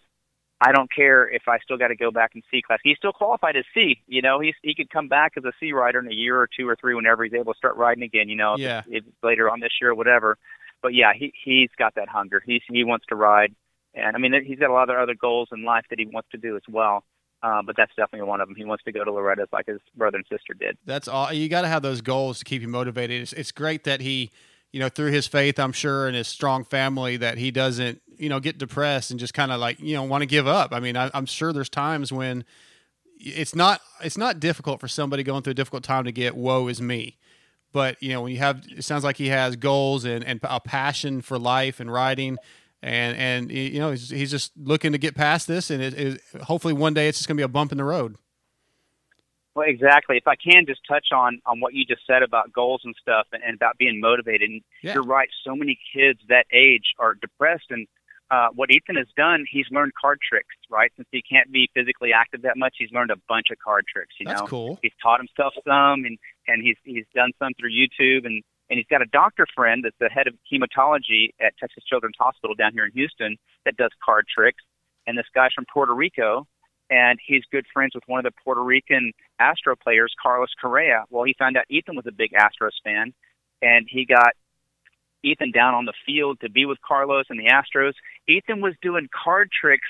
I don't care if I still got to go back in C class. He's still qualified as C. You know, he's he could come back as a C rider in a year or two or three whenever he's able to start riding again. You know, Yeah. it's, if later on this year or whatever. But yeah, he he's got that hunger. He he wants to ride, and I mean he's got a lot of other goals in life that he wants to do as well. Uh, but that's definitely one of them. He wants to go to Loretta's like his brother and sister did. that's all. You got to have those goals to keep you motivated. It's, it's great that he, you know, through his faith, I'm sure, and his strong family, that he doesn't, you know, get depressed and just kind of like, you know, want to give up. I mean, I, I'm sure there's times when it's not, it's not difficult for somebody going through a difficult time to get "woe is me," but you know, when you have, it sounds like he has goals and and a passion for life and writing And and you know he's, he's just looking to get past this, and it, it, hopefully one day it's just going to be a bump in the road. Well, exactly. If I can just touch on on what you just said about goals and stuff, and, and about being motivated. And Yeah. you're right. So many kids that age are depressed, and uh, what Ethan has done, he's learned card tricks. Right, since he can't be physically active that much, he's learned a bunch of card tricks. You That's know, cool. he's taught himself some, and and he's he's done some through YouTube, and and he's got a doctor friend that's the head of hematology at Texas Children's Hospital down here in Houston that does card tricks. And this guy's from Puerto Rico, and he's good friends with one of the Puerto Rican Astro players, Carlos Correa. Well, he found out Ethan was a big Astros fan, and he got Ethan down on the field to be with Carlos and the Astros. Ethan was doing card tricks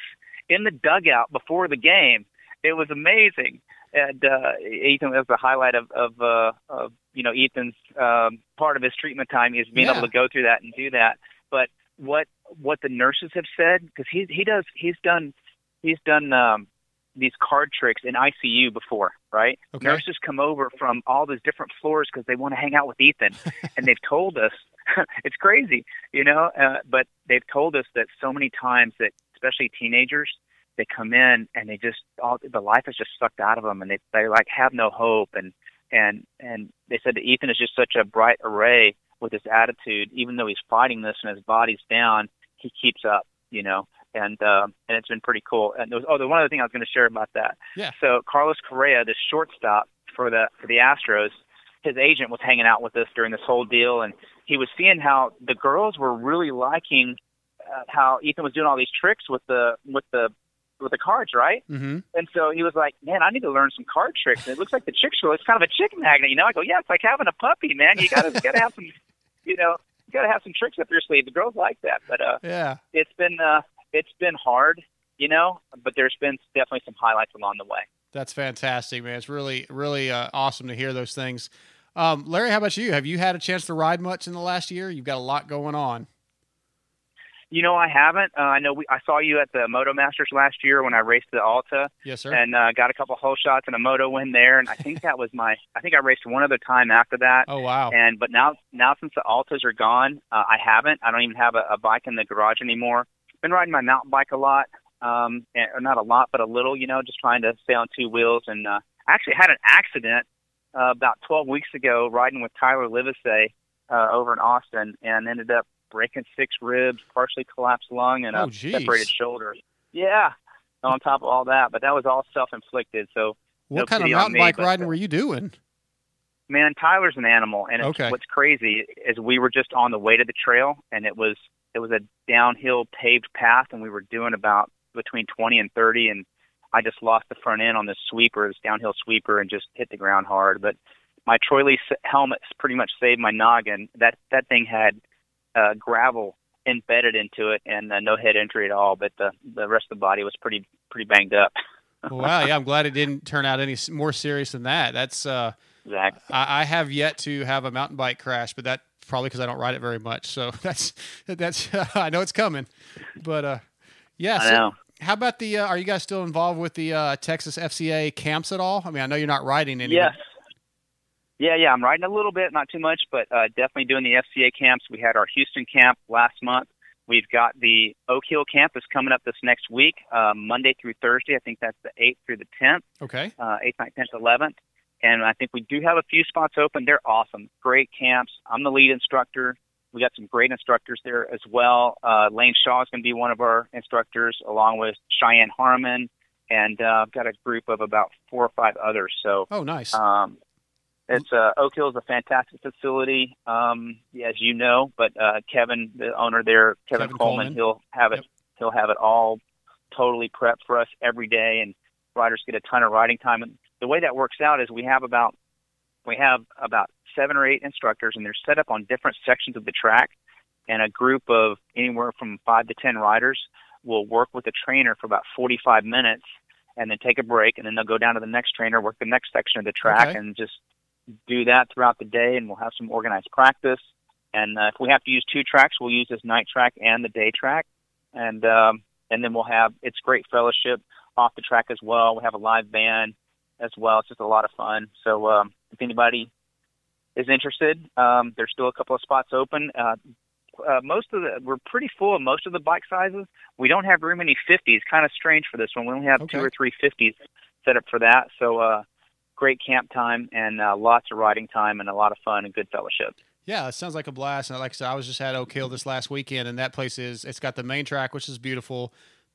in the dugout before the game. It was amazing. And uh, Ethan was the highlight of of, uh, of you know Ethan's um, part of his treatment time is being Yeah. able to go through that and do that. But what what the nurses have said because he he does he's done he's done um, these card tricks in ICU before, right? Okay. Nurses come over from all these different floors because they want to hang out with Ethan, (laughs) and they've told us (laughs) it's crazy, you know. Uh, but they've told us that so many times that, especially teenagers, they come in and they just all the life is just sucked out of them, and they they like have no hope, and and and they said that Ethan is just such a bright array with his attitude, even though he's fighting this and his body's down, he keeps up, you know. And uh, and it's been pretty cool. And there was oh, the one other thing I was going to share about that. Yeah. So Carlos Correa, the shortstop for the for the Astros, his agent was hanging out with us during this whole deal, and he was seeing how the girls were really liking uh, how Ethan was doing all these tricks with the with the with the cards, right? Mm-hmm. And so he was like, "Man, I need to learn some card tricks." And it looks like the chicks are. It's kind of a chick magnet, you know. I go, "Yeah, it's like having a puppy, man. You gotta gotta have some, (laughs) you know, you gotta have some tricks up your sleeve." The girls like that, but uh, Yeah. it's been uh, it's been hard, you know. But there's been definitely some highlights along the way. That's fantastic, man. It's really, really uh, awesome to hear those things. Um, Larry, how about you? Have you had a chance to ride much in the last year? You've got a lot going on. You know, I haven't. Uh, I know we, I saw you at the Moto Masters last year when I raced the Alta. Yes, sir. and uh, got a couple hole shots and a moto win there. And I think that was my. I think I raced one other time after that. oh, wow. And but now now since the Altas are gone, uh, I haven't. I don't even have a, a bike in the garage anymore. Been riding my mountain bike a lot, um, and, or not a lot, but a little. You know, just trying to stay on two wheels. And uh, I actually had an accident uh, about 12 weeks ago riding with Tyler Livesey uh, over in Austin, and ended up breaking six ribs, partially collapsed lung, and Oh, a geez. separated shoulder. Yeah, on top of all that, but that was all self-inflicted. So what no kind of mountain me, bike but, riding uh, were you doing? man, Tyler's an animal, and it's, Okay. what's crazy is we were just on the way to the trail, and it was it was a downhill paved path, and we were doing about between 20 and 30, and I just lost the front end on this sweeper, this downhill sweeper, and just hit the ground hard. But my Troy Lee helmet pretty much saved my noggin. That that thing had uh, gravel embedded into it, and uh, no head injury at all. But the the rest of the body was pretty pretty banged up. (laughs) wow. Yeah, I'm glad it didn't turn out any s- more serious than that. That's uh, Exactly. I, I have yet to have a mountain bike crash, but that probably because I don't ride it very much. So (laughs) that's that's (laughs) I know it's coming, but uh, yeah. I so know. How about the? Uh, are you guys still involved with the uh, Texas FCA camps at all? I mean, I know you're not riding any. Yes. Yeah, yeah, I'm riding a little bit, not too much, but uh, definitely doing the FCA camps. We had our Houston camp last month, We've got the Oak Hill campus coming up this next week, uh, Monday through Thursday. I think that's the 8th through the 10th, Okay. uh, 8th, 9th, 10th, 11th. And I think we do have a few spots open. They're awesome. Great camps. I'm the lead instructor. We got some great instructors there as well. Uh, Lane Shaw is going to be one of our instructors, along with Cheyenne Harmon, and uh, I've got a group of about four or five others. So Oh, nice. um, it's uh, Oak Hill is a fantastic facility, um, as you know. But uh, Kevin, the owner there, Kevin, Kevin Coleman, Coleman. he'll have it. Yep. He'll have it all totally prepped for us every day, and riders get a ton of riding time. And the way that works out is we have about we have about seven or eight instructors, and they're set up on different sections of the track. And a group of anywhere from five to ten riders will work with a trainer for about 45 minutes, and then take a break, and then they'll go down to the next trainer, work the next section of the track, Okay. and just do that throughout the day. And we'll have some organized practice. And uh, if we have to use two tracks, we'll use this night track and the day track. And um, and then we'll have it's great fellowship off the track as well. We have a live band as well. It's just a lot of fun. So um, if anybody is interested, um, there's still a couple of spots open. Uh, uh, most of the we're pretty full of most of the bike sizes. We don't have very many 50s. Kind of strange for this one. We only have Okay. two or three 50s set up for that. So uh, great camp time and uh, lots of riding time and a lot of fun and good fellowship. Yeah, it sounds like a blast. And like I said, I was just at Oak Hill this last weekend, and that place is it's got the main track, which is beautiful.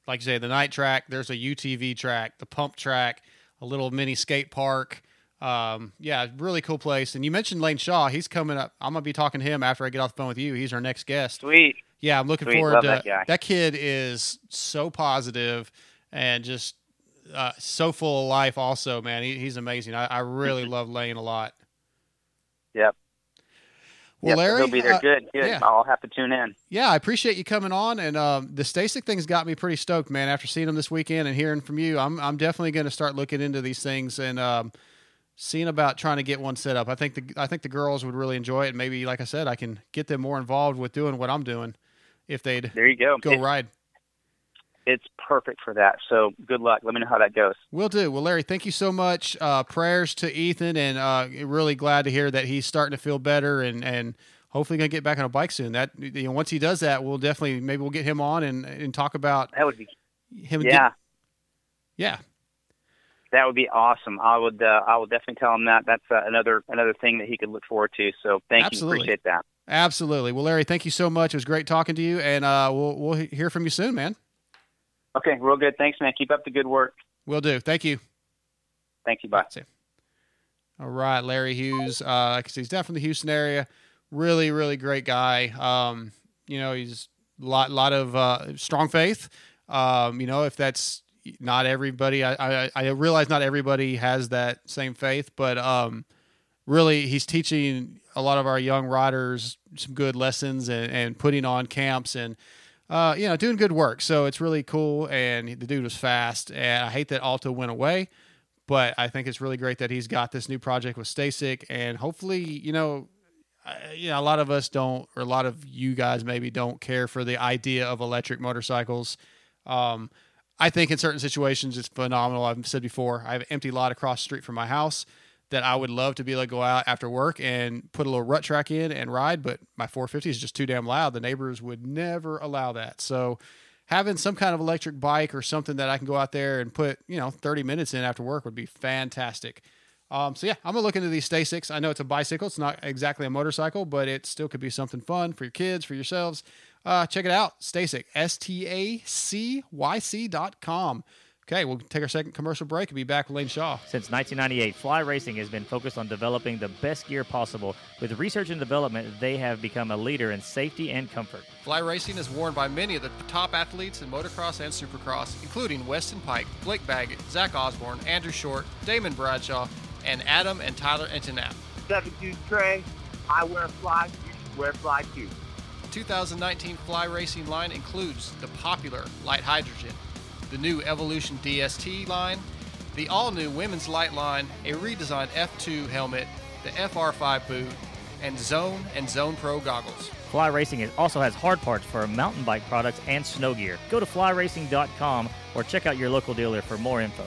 Like you say, the night track. There's a UTV track, the pump track, a little mini skate park. Um, yeah, really cool place. And you mentioned Lane Shaw. He's coming up. I'm gonna be talking to him after I get off the phone with you. He's our next guest. Sweet. Yeah, I'm looking Sweet. forward Love to that guy. That kid is so positive and just uh, so full of life. Also, man, he, he's amazing. I, I really (laughs) love Lane a lot. Yep. Well, yep. Larry, he'll be there. uh, good. Good. yeah. I'll have to tune in. Yeah, I appreciate you coming on, and um, the STACYC thing's got me pretty stoked, man. After seeing them this weekend and hearing from you, I'm I'm definitely going to start looking into these things and um, seeing about trying to get one set up. I think the I think the girls would really enjoy it, and maybe, like I said, I can get them more involved with doing what I'm doing if they'd There you go. go ride. it's perfect for that. So good luck. Let me know how that goes. We'll do. Well, Larry, thank you so much. Uh, prayers to Ethan, and uh, really glad to hear that he's starting to feel better, and and hopefully gonna get back on a bike soon. That you know, once he does that, we'll definitely maybe we'll get him on and and talk about That would be him. yeah. get- yeah. That would be awesome. I would. Uh, I will definitely tell him that. That's uh, another another thing that he could look forward to. So thank Absolutely. you. Appreciate that. Absolutely. Well, Larry, thank you so much. It was great talking to you, and uh, we'll we'll hear from you soon, man. Okay, real good. Thanks, man. Keep up the good work. We'll do. Thank you. Thank you. Bye. All right, Larry Hughes. Uh, I said, he's definitely the Houston area. Really, really great guy. Um, you know, he's a lot, lot of uh, strong faith. Um, you know, if that's not everybody, I, I, I realize not everybody has that same faith, but um, really, he's teaching a lot of our young riders some good lessons and, and putting on camps and uh, you know, doing good work. So it's really cool. And the dude was fast. And I hate that Alta went away, but I think it's really great that he's got this new project with STACYC. And hopefully, you know, I- you know, a lot of us don't, or a lot of you guys maybe don't care for the idea of electric motorcycles. Um, I think in certain situations it's phenomenal. I've said before, I have an empty lot across the street from my house that I would love to be able to go out after work and put a little rut track in and ride, but my 450 is just too damn loud. The neighbors would never allow that. So having some kind of electric bike or something that I can go out there and put, you know, 30 minutes in after work would be fantastic. Um, so yeah, I'm gonna look into these STACYCs. I know it's a bicycle; it's not exactly a motorcycle, but it still could be something fun for your kids, for yourselves. Uh, check it out, STACYC, S T A C Y C dot com. Okay, we'll take our second commercial break and be back with Lane Shaw. Since 1998, Fly Racing has been focused on developing the best gear possible. With research and development, they have become a leader in safety and comfort. Fly Racing is worn by many of the top athletes in motocross and supercross, including Weston Peick, Blake Baggett, Zach Osborne, Andrew Short, Damon Bradshaw, and Adam and Tyler Enticknap. Seven Deuce Trey. I wear fly. You should wear fly too. 2019 Fly Racing line includes the popular Light Hydrogen, the new Evolution DST line, the all new Women's Light line, a redesigned F2 helmet, the FR5 boot, and Zone and Zone Pro goggles. Fly Racing also has hard parts for mountain bike products and snow gear. Go to flyracing.com or check out your local dealer for more info.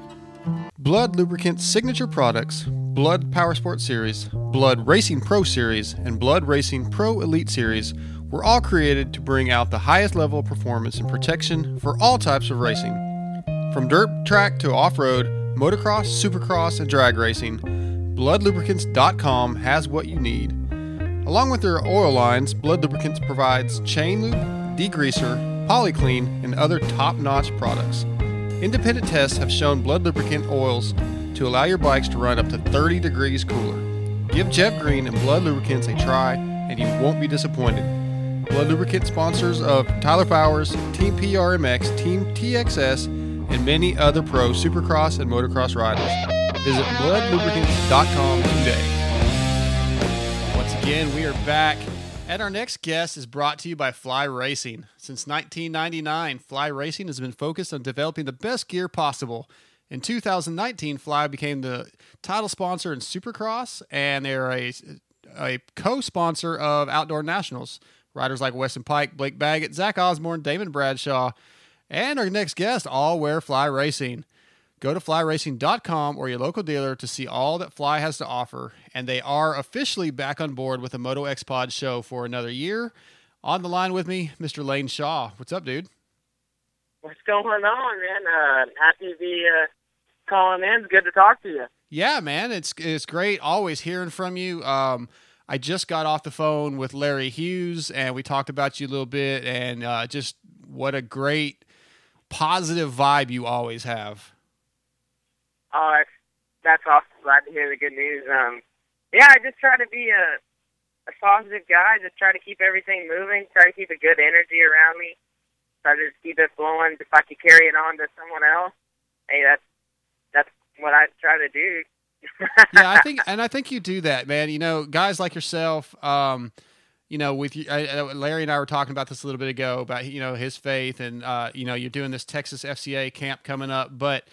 Blud Lubricants signature products, Blud Power Sport Series, Blud Racing Pro Series, and Blud Racing Pro Elite Series were all created to bring out the highest level of performance and protection for all types of racing. From dirt track to off road, motocross, supercross, and drag racing, BludLubricants.com has what you need. Along with their oil lines, Blud Lubricants provides chain lube, degreaser, polyclean, and other top notch products. Independent tests have shown Blud lubricant oils to allow your bikes to run up to 30 degrees cooler. Give Jeff Green and Blud Lubricants a try, and you won't be disappointed. Blud Lubricant sponsors of Tyler Powers, Team PRMX, Team TXS, and many other pro supercross and motocross riders. Visit bludlubricants.com today. Once again, we are back. And our next guest is brought to you by Fly Racing. Since 1999, Fly Racing has been focused on developing the best gear possible. In 2019, Fly became the title sponsor in Supercross, and they're a, a co sponsor of Outdoor Nationals. Riders like Weston Peick, Blake Baggett, Zach Osborne, Damon Bradshaw, and our next guest all wear Fly Racing. Go to flyracing.com or your local dealer to see all that Fly has to offer. And they are officially back on board with the Moto X Pod show for another year. On the line with me, Mr. Lane Shaw. What's up, dude? What's going on, man? Uh, happy to be uh, calling in. It's good to talk to you. Yeah, man, it's it's great always hearing from you. Um, I just got off the phone with Larry Hughes, and we talked about you a little bit, and uh, just what a great positive vibe you always have. Oh, that's, that's awesome. Glad to hear the good news. Um, yeah, I just try to be a, a positive guy. Just try to keep everything moving. Try to keep a good energy around me. Try to just keep it flowing. If I could carry it on to someone else, hey, that's that's what I try to do. (laughs) yeah, I think, and I think you do that, man. You know, guys like yourself. Um, you know, with you, Larry and I were talking about this a little bit ago about you know his faith, and uh, you know, you're doing this Texas FCA camp coming up, but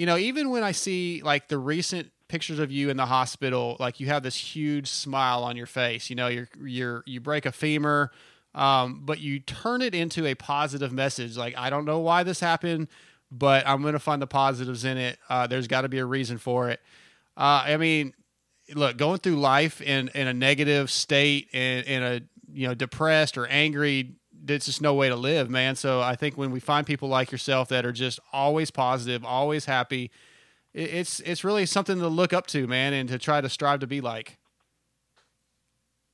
you know, even when I see like the recent pictures of you in the hospital, like you have this huge smile on your face. You know, you're you're you break a femur, um, but you turn it into a positive message. Like I don't know why this happened, but I'm to find the positives in it. Uh, there's got to be a reason for it. Uh, I mean, look, going through life in in a negative state, in in a you know depressed or angry it's just no way to live, man. So I think when we find people like yourself that are just always positive, always happy, it's it's really something to look up to, man, and to try to strive to be like.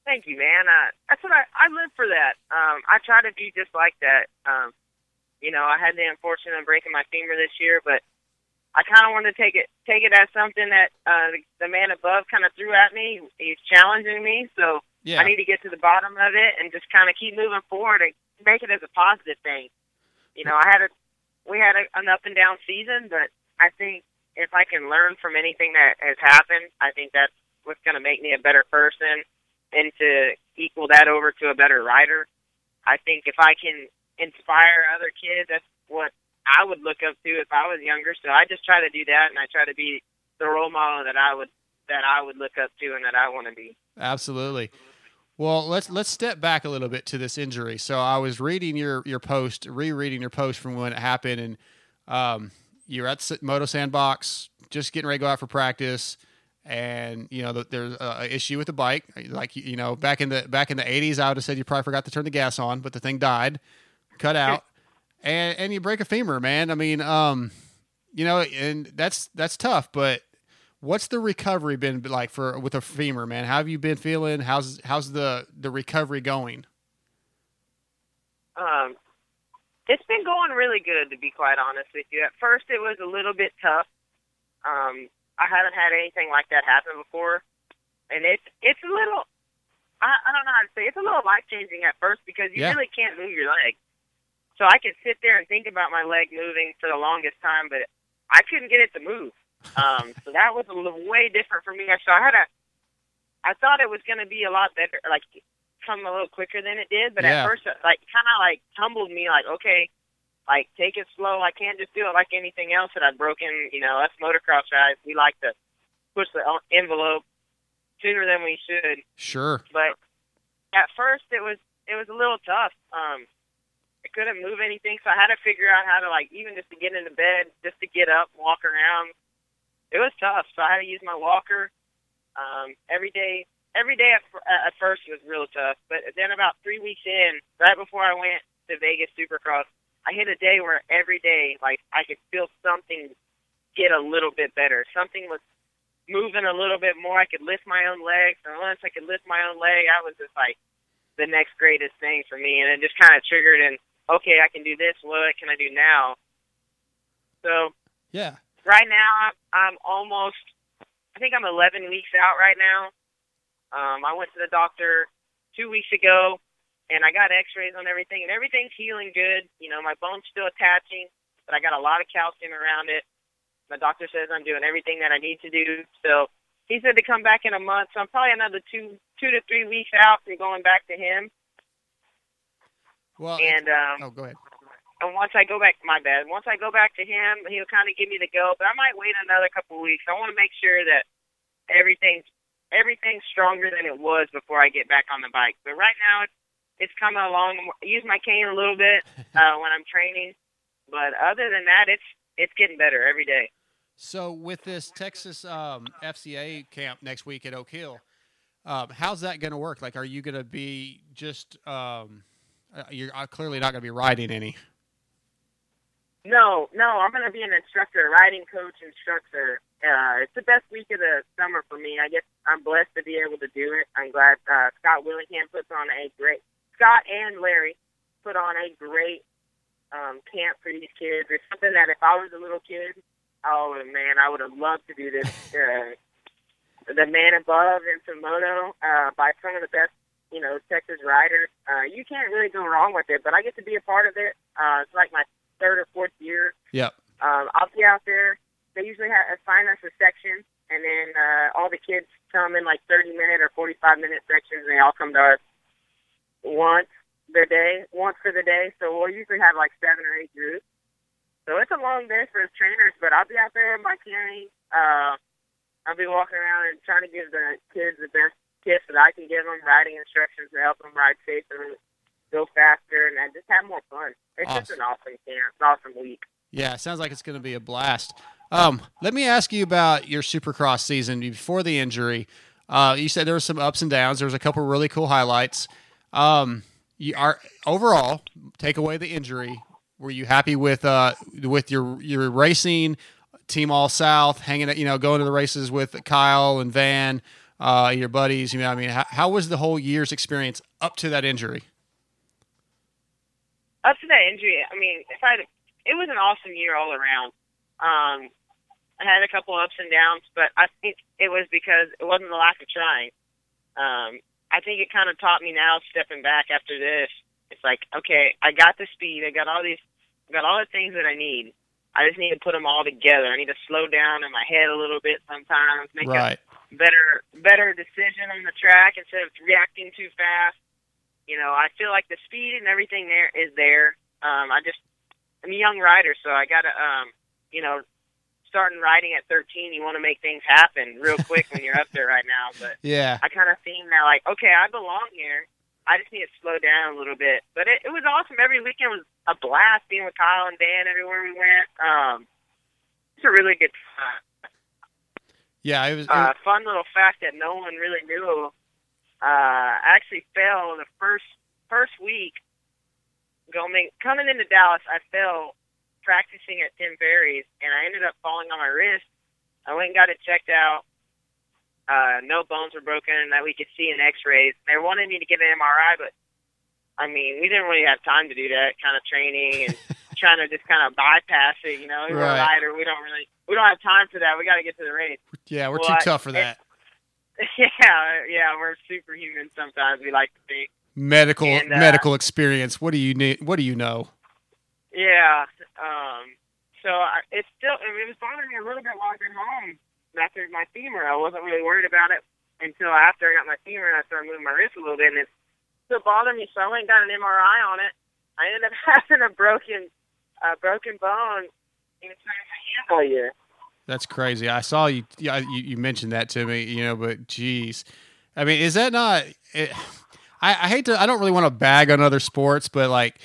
Thank you, man. Uh, that's what I I live for that. Um, I try to be just like that. Um, you know, I had the unfortunate of breaking my femur this year, but I kind of wanted to take it take it as something that uh, the man above kind of threw at me. He's challenging me, so yeah. I need to get to the bottom of it and just kind of keep moving forward and make it as a positive thing. You know, I had a we had a, an up and down season, but I think if I can learn from anything that has happened, I think that's what's going to make me a better person and to equal that over to a better rider. I think if I can inspire other kids, that's what I would look up to if I was younger. So I just try to do that, and I try to be the role model that I would that I would look up to and that I want to be. Absolutely. Well, let's let's step back a little bit to this injury. So I was reading your your post, rereading your post from when it happened, and um, you're at Moto Sandbox, just getting ready to go out for practice, and you know the, there's an issue with the bike. Like you know, back in the back in the '80s, I would have said you probably forgot to turn the gas on, but the thing died, cut out, and and you break a femur, man. I mean, um, you know, and that's that's tough, but what's the recovery been like for with a femur, man? How have you been feeling? How's how's the the recovery going? Um, it's been going really good, to be quite honest with you. At first, it was a little bit tough. Um, I haven't had anything like that happen before, and it's it's a little. I, I don't know how to say. it. It's a little life changing at first because you Yeah. really can't move your leg. So I could sit there and think about my leg moving for the longest time, but I couldn't get it to move. Um, so that was a little, way different for me. So I had a, I thought it was going to be a lot better, like come a little quicker than it did. But Yeah. at first, it, like kind of like tumbled me, like okay, like take it slow. I can't just do it like anything else that I've broken. You know, us motocross guys, we like to push the envelope sooner than we should. Sure. But at first, it was it was a little tough. Um, I couldn't move anything, so I had to figure out how to like even just to get into bed, just to get up, walk around. It was tough, so I had to use my walker um, every day. Every day at, at first was real tough, but then about three weeks in, right before I went to Vegas Supercross, I hit a day where every day, like I could feel something get a little bit better. Something was moving a little bit more. I could lift my own legs, and once I could lift my own leg, I was just like the next greatest thing for me, and it just kind of triggered. And okay, I can do this. What can I do now? So Yeah. Right now I'm, almost I think I'm 11 weeks out right now. Um, I went to the doctor two weeks ago, and I got X-rays on everything, and everything's healing good. You know, my bone's still attaching, but I got a lot of calcium around it. My doctor says I'm doing everything that I need to do. So he said to come back in a month. So I'm probably another two two to three weeks out from going back to him. Well, And um, oh, go ahead. And once I go back, my bad. Once I go back to him, he'll kind of give me the go. But I might wait another couple of weeks. I want to make sure that everything's everything's stronger than it was before I get back on the bike. But right now, it's it's coming along. I use my cane a little bit (laughs) uh, when I'm training, but other than that, it's it's getting better every day. So with this Texas um, FCA camp next week at Oak Hill, um, how's that going to work? Like, are you going to be just um, uh, you're uh, clearly not going to be riding any? No, no, I'm gonna be an instructor, riding coach, instructor. Uh, it's the best week of the summer for me. I guess I'm blessed to be able to do it. I'm glad uh, Scott Willingham puts on a great. Scott and Larry put on a great um, camp for these kids. It's something that if I was a little kid, oh man, I would have loved to do this. (laughs) Uh, the man above in Tomoto, uh, by some of the best, you know, Texas riders. Uh, you can't really go wrong with it. But I get to be a part of it. Uh, it's like my third or fourth year. Yep. Um, I'll be out there. They usually have assign us a section, and then uh, all the kids come in like 30 minute or 45 minute sections, and they all come to us once the day, once for the day. So we'll usually have like seven or eight groups. So it's a long day for us trainers, but I'll be out there in my cane. Uh, I'll be walking around and trying to give the kids the best tips that I can give them, riding instructions to help them ride safer, go faster, and I just have more fun. It's just an awesome camp, an awesome week. Yeah, it sounds like it's going to be a blast. Um, let me ask you about your Supercross season before the injury. Uh, you said there were some ups and downs. There was a couple really cool highlights. Um, you are overall take away the injury. Were you happy with uh, with your your racing team all south, hanging out, you know, going to the races with Kyle and Van, uh, your buddies? You know, I mean, how, how was the whole year's experience up to that injury? Up to that injury, I mean, if I, it was an awesome year all around. Um, I had a couple ups and downs, but I think it was because it wasn't the lack of trying. Um, I think it kind of taught me now, stepping back after this. It's like, okay, I got the speed, I got all these, I got all the things that I need. I just need to put them all together. I need to slow down in my head a little bit sometimes, make Right. a better, better decision on the track instead of reacting too fast you know, I feel like the speed and everything there is there. Um, I just I'm a young rider, so I gotta um, you know, starting riding at 13, you want to make things happen real quick when you're up there right now. But (laughs) Yeah. I kind of seen that like, okay, I belong here. I just need to slow down a little bit. But it, it was awesome. Every weekend was a blast being with Kyle and Dan everywhere we went. Um, it's a really good time. Yeah, it was. it Uh, fun little fact that no one really knew. Uh, I actually fell the first first week going coming into Dallas. I fell practicing at Tim Ferry's, and I ended up falling on my wrist. I went and got it checked out. Uh, no bones were broken, and that we could see in X-rays. They wanted me to get an MRI, but I mean, we didn't really have time to do that kind of training and (laughs) trying to just kind of bypass it. You know, we were a Right. We don't really, we don't have time for that. We got to get to the race. yeah, we're Well, too I- tough for that. (laughs) Yeah, yeah, we're superhuman sometimes. We like to be medical and, uh, medical experience. What do you need? What do you know? Yeah. Um. so I, it's still it was bothering me a little bit while I got home after my femur. I wasn't really worried about it until after I got my femur and I started moving my wrist a little bit, and it still bothered me. So I went and got an MRI on it. I ended up (laughs) having a broken, uh, broken bone inside my hand all year. That's crazy. I saw you, yeah, you. You mentioned that to me, you know. But geez, I mean, is that not? It, I, I hate to. I don't really want to bag on other sports, but like,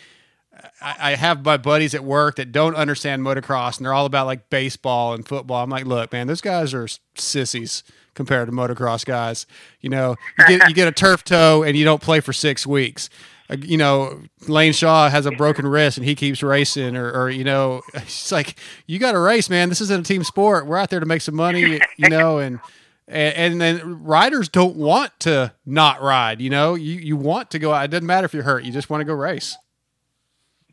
I, I have my buddies at work that don't understand motocross, and they're all about like baseball and football. I'm like, look, man, those guys are sissies compared to motocross guys. You know, you get you get a turf toe and you don't play for six weeks. You know, Lane Shaw has a broken wrist and he keeps racing, or, or you know, (laughs) it's like you got to race, man. This isn't a team sport. We're out there to make some money, you know, (laughs) and and, and then riders don't want to not ride. You know, you you want to go out. It doesn't matter if you're hurt. You just want to go race.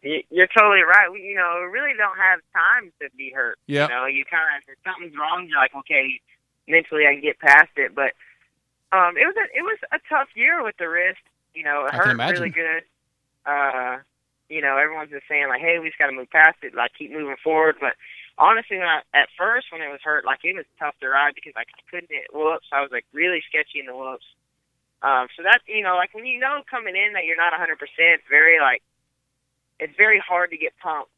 You're totally right. We, you know, we really don't have time to be hurt. Yep. You know, you kind of if something's wrong, you're like, okay, mentally I can get past it. But um, it was a it was a tough year with the wrist. You know, it I hurt really good. Uh, you know, everyone's just saying like, hey, we just got to move past it, like keep moving forward. But honestly, when I, at first when it was hurt, like it was tough to ride because like I couldn't hit whoops. I was like really sketchy in the whoops. Um, so that you know, like when you know coming in that you're not 100%, very like it's very hard to get pumped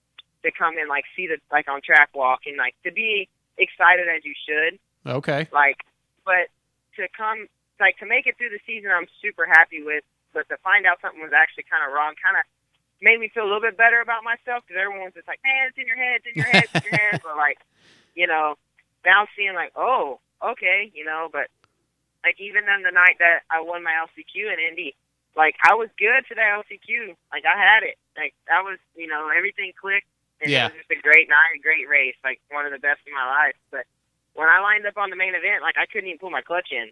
to come in like see the like on track walk and like to be excited as you should. Okay. Like, but to come like to make it through the season, I'm super happy with. But to find out something was actually kind of wrong, kind of made me feel a little bit better about myself because everyone was just like, man, it's in your head, it's in your head, it's in your head. (laughs) But like, you know, now seeing like, oh, okay, you know, but like even on the night that I won my LCQ in Indy, like I was good to that LCQ. Like I had it. Like that was, you know, everything clicked. And Yeah. it was just a great night, a great race, like one of the best in my life. But when I lined up on the main event, like I couldn't even pull my clutch in.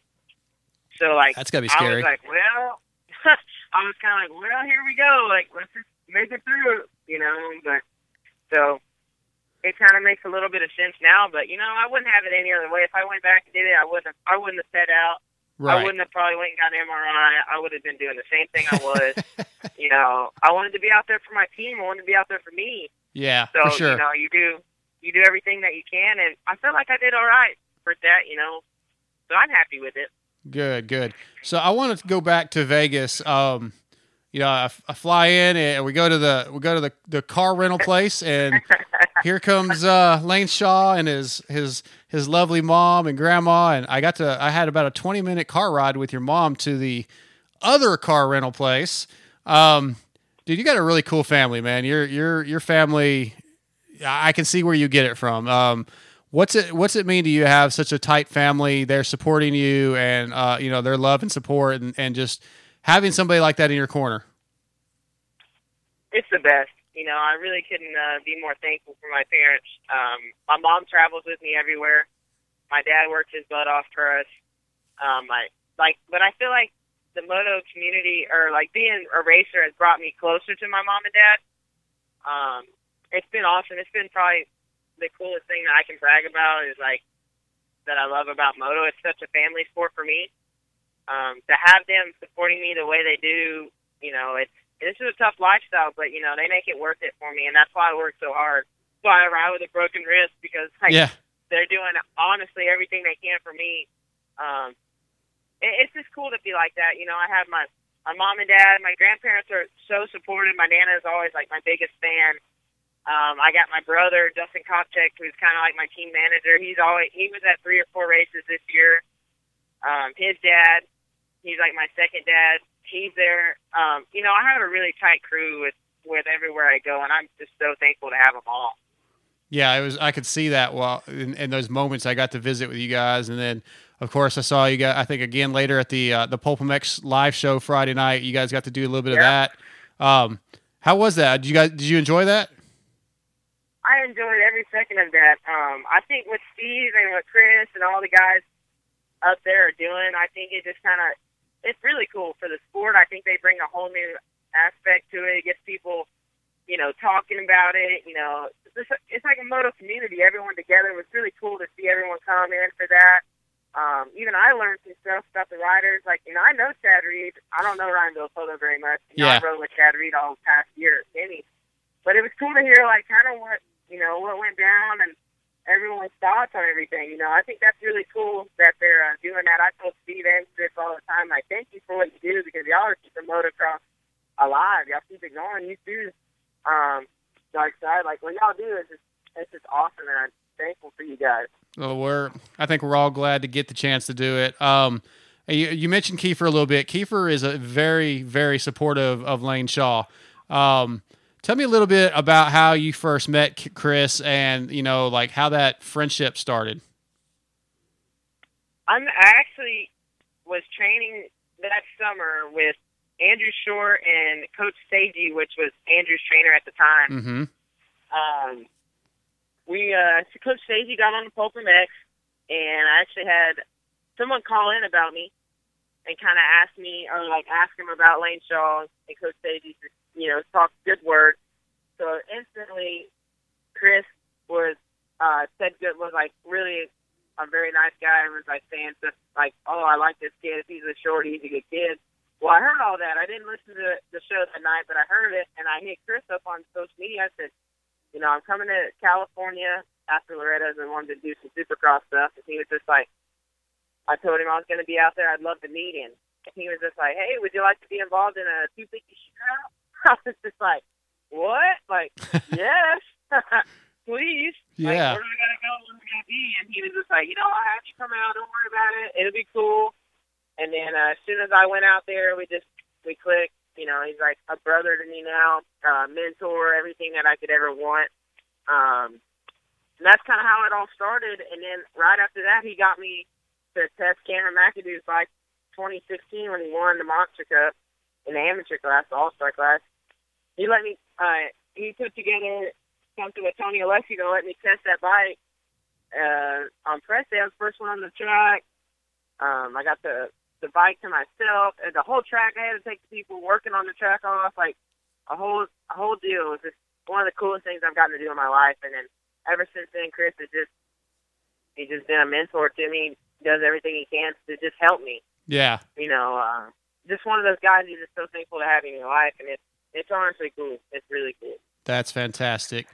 So like That's gotta be I scary. was like, well, (laughs) I was kind of like, well, here we go. Like let's just make it through, you know. But so it kind of makes a little bit of sense now. But you know, I wouldn't have it any other way. If I went back and did it, I wouldn't. I wouldn't have set out. Right. I wouldn't have probably went and got an MRI. I would have been doing the same thing I was. (laughs) you know, I wanted to be out there for my team. I wanted to be out there for me. Yeah, So for sure. you know, you do you do everything that you can, and I feel like I did all right for that. You know, so I'm happy with it. Good, good. So I wanted to go back to Vegas. Um, you know, I, I fly in and we go to the we go to the, the car rental place, and (laughs) here comes uh, Lane Shaw and his his his lovely mom and grandma, and I got to I had about a twenty minute car ride with your mom to the other car rental place. Um, dude, you got a really cool family, man. Your your your family, I can see where you get it from. Um, what's it What's it mean to you have such a tight family? They're supporting you, and uh, you know their love and support, and, and just having somebody like that in your corner. It's the best. You know, I really couldn't uh, be more thankful for my parents. Um, my mom travels with me everywhere. My dad works his butt off for us. Um, I like, but I feel like the moto community or like being a racer has brought me closer to my mom and dad. Um, it's been awesome. It's been probably the coolest thing that I can brag about is like that I love about moto. It's such a family sport for me. Um, to have them supporting me the way they do, you know, it's this is a tough lifestyle, but you know they make it worth it for me, and that's why I work so hard. That's why I ride with a broken wrist because like Yeah. they're doing honestly everything they can for me. Um, it, it's just cool to be like that. You know, I have my my mom and dad, my grandparents are so supportive. My nana is always like my biggest fan. Um, I got my brother Dustin Kopchek, who's kind of like my team manager. He's always he was at three or four races this year. Um, his dad, he's like my second dad. He's there. Um, you know, I have a really tight crew with with everywhere I go, and I'm just so thankful to have them all. Yeah, it was. I could see that while in, in those moments I got to visit with you guys, and then of course I saw you guys. I think again later at the uh, the PulpMX live show Friday night. You guys got to do a little bit of that. Um, how was that? Did you guys? Did you enjoy that? I enjoyed every second of that. Um, I think what Steve and what Chris and all the guys up there are doing, I think it just kind of, it's really cool for the sport. I think they bring a whole new aspect to it. It gets people, you know, talking about it. You know, it's, it's like a moto community, everyone together. It was really cool to see everyone come in for that. Um, even I learned some stuff about the riders. Like, you know, I know Chad Reed. I don't know Ryan Villopoto very much. You know, Yeah. I rode with Chad Reed all past year at But it was cool to hear, like, kind of what you know, what went down and everyone's thoughts on everything. You know, I think that's really cool that they're uh, doing that. I told Steve and Chris all the time, like, thank you for what you do because y'all are keeping motocross alive. Y'all keep it going. You do. Um, dark side, like what y'all do is just it's just awesome, and I'm thankful for you guys. Well, we're I think we're all glad to get the chance to do it. Um, you, you mentioned Keefer a little bit. Keefer is a very very supportive of Lane Shaw. Um, tell me a little bit about how you first met Chris, and you know like how that friendship started. I'm I actually was training that summer with Andrew Short and Coach Seiji, which was Andrew's trainer at the time. Mm-hmm. um, we uh, so Coach Stacey got on the X, and I actually had someone call in about me and kind of ask me or like ask him about Lane Shaw and Coach Stacey, you know, talk good word. So instantly, Chris was uh, said good was like really a very nice guy and was like saying stuff like, "Oh, I like this kid. He's a short, he's a good kid." Well, I heard all that. I didn't listen to the show that night, but I heard it, and I hit Chris up on social media. I said, you know, I'm coming to California after Loretta's and wanted to do some supercross stuff. And he was just like, I told him I was going to be out there. I'd love to meet him. And he was just like, hey, would you like to be involved in a 250 shootout? (laughs) I was just like, what? Like, (laughs) yes, (laughs) please. Yeah. Like, where do I got to go? Where's it to be? And he was just like, you know, I'll have you come out. Don't worry about it. It'll be cool. And then uh, as soon as I went out there, we just, we clicked. You know, he's like a brother to me now, uh, mentor, everything that I could ever want. Um, and that's kind of how it all started. And then right after that, he got me to test Cameron McAdoo's bike 2016 when he won the Monster Cup in the amateur class, the All Star class. He let me. Uh, he put together something with Tony Alessi to let me test that bike uh, on press day. I was first one on the track. Um, I got the the bike to myself, and the whole track. I had to take the people working on the track off, like a whole a whole deal. It was just one of the coolest things I've gotten to do in my life. And then ever since then, Chris has just he's just been a mentor to me. Does everything he can to just help me. Yeah. You know, uh, just one of those guys. You're just so thankful to have in your life, and it's it's honestly cool. It's really cool. That's fantastic.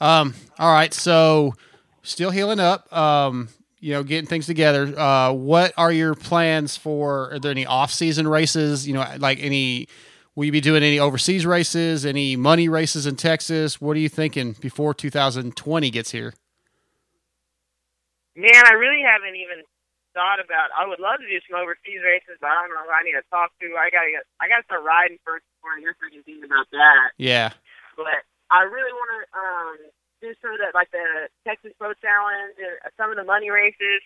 Um, all right, so still healing up. Um, you know, getting things together. Uh, what are your plans for? Are there any off-season races? You know, like any? Will you be doing any overseas races? Any money races in Texas? What are you thinking before 2020 gets here? Man, I really haven't even thought about. I would love to do some overseas races, but I don't know who I need to talk to. I gotta get. I gotta start riding first before I hear freaking things about that. Yeah. But I really want to um, do some of the like the Texas Pro Challenge, and some of the money races,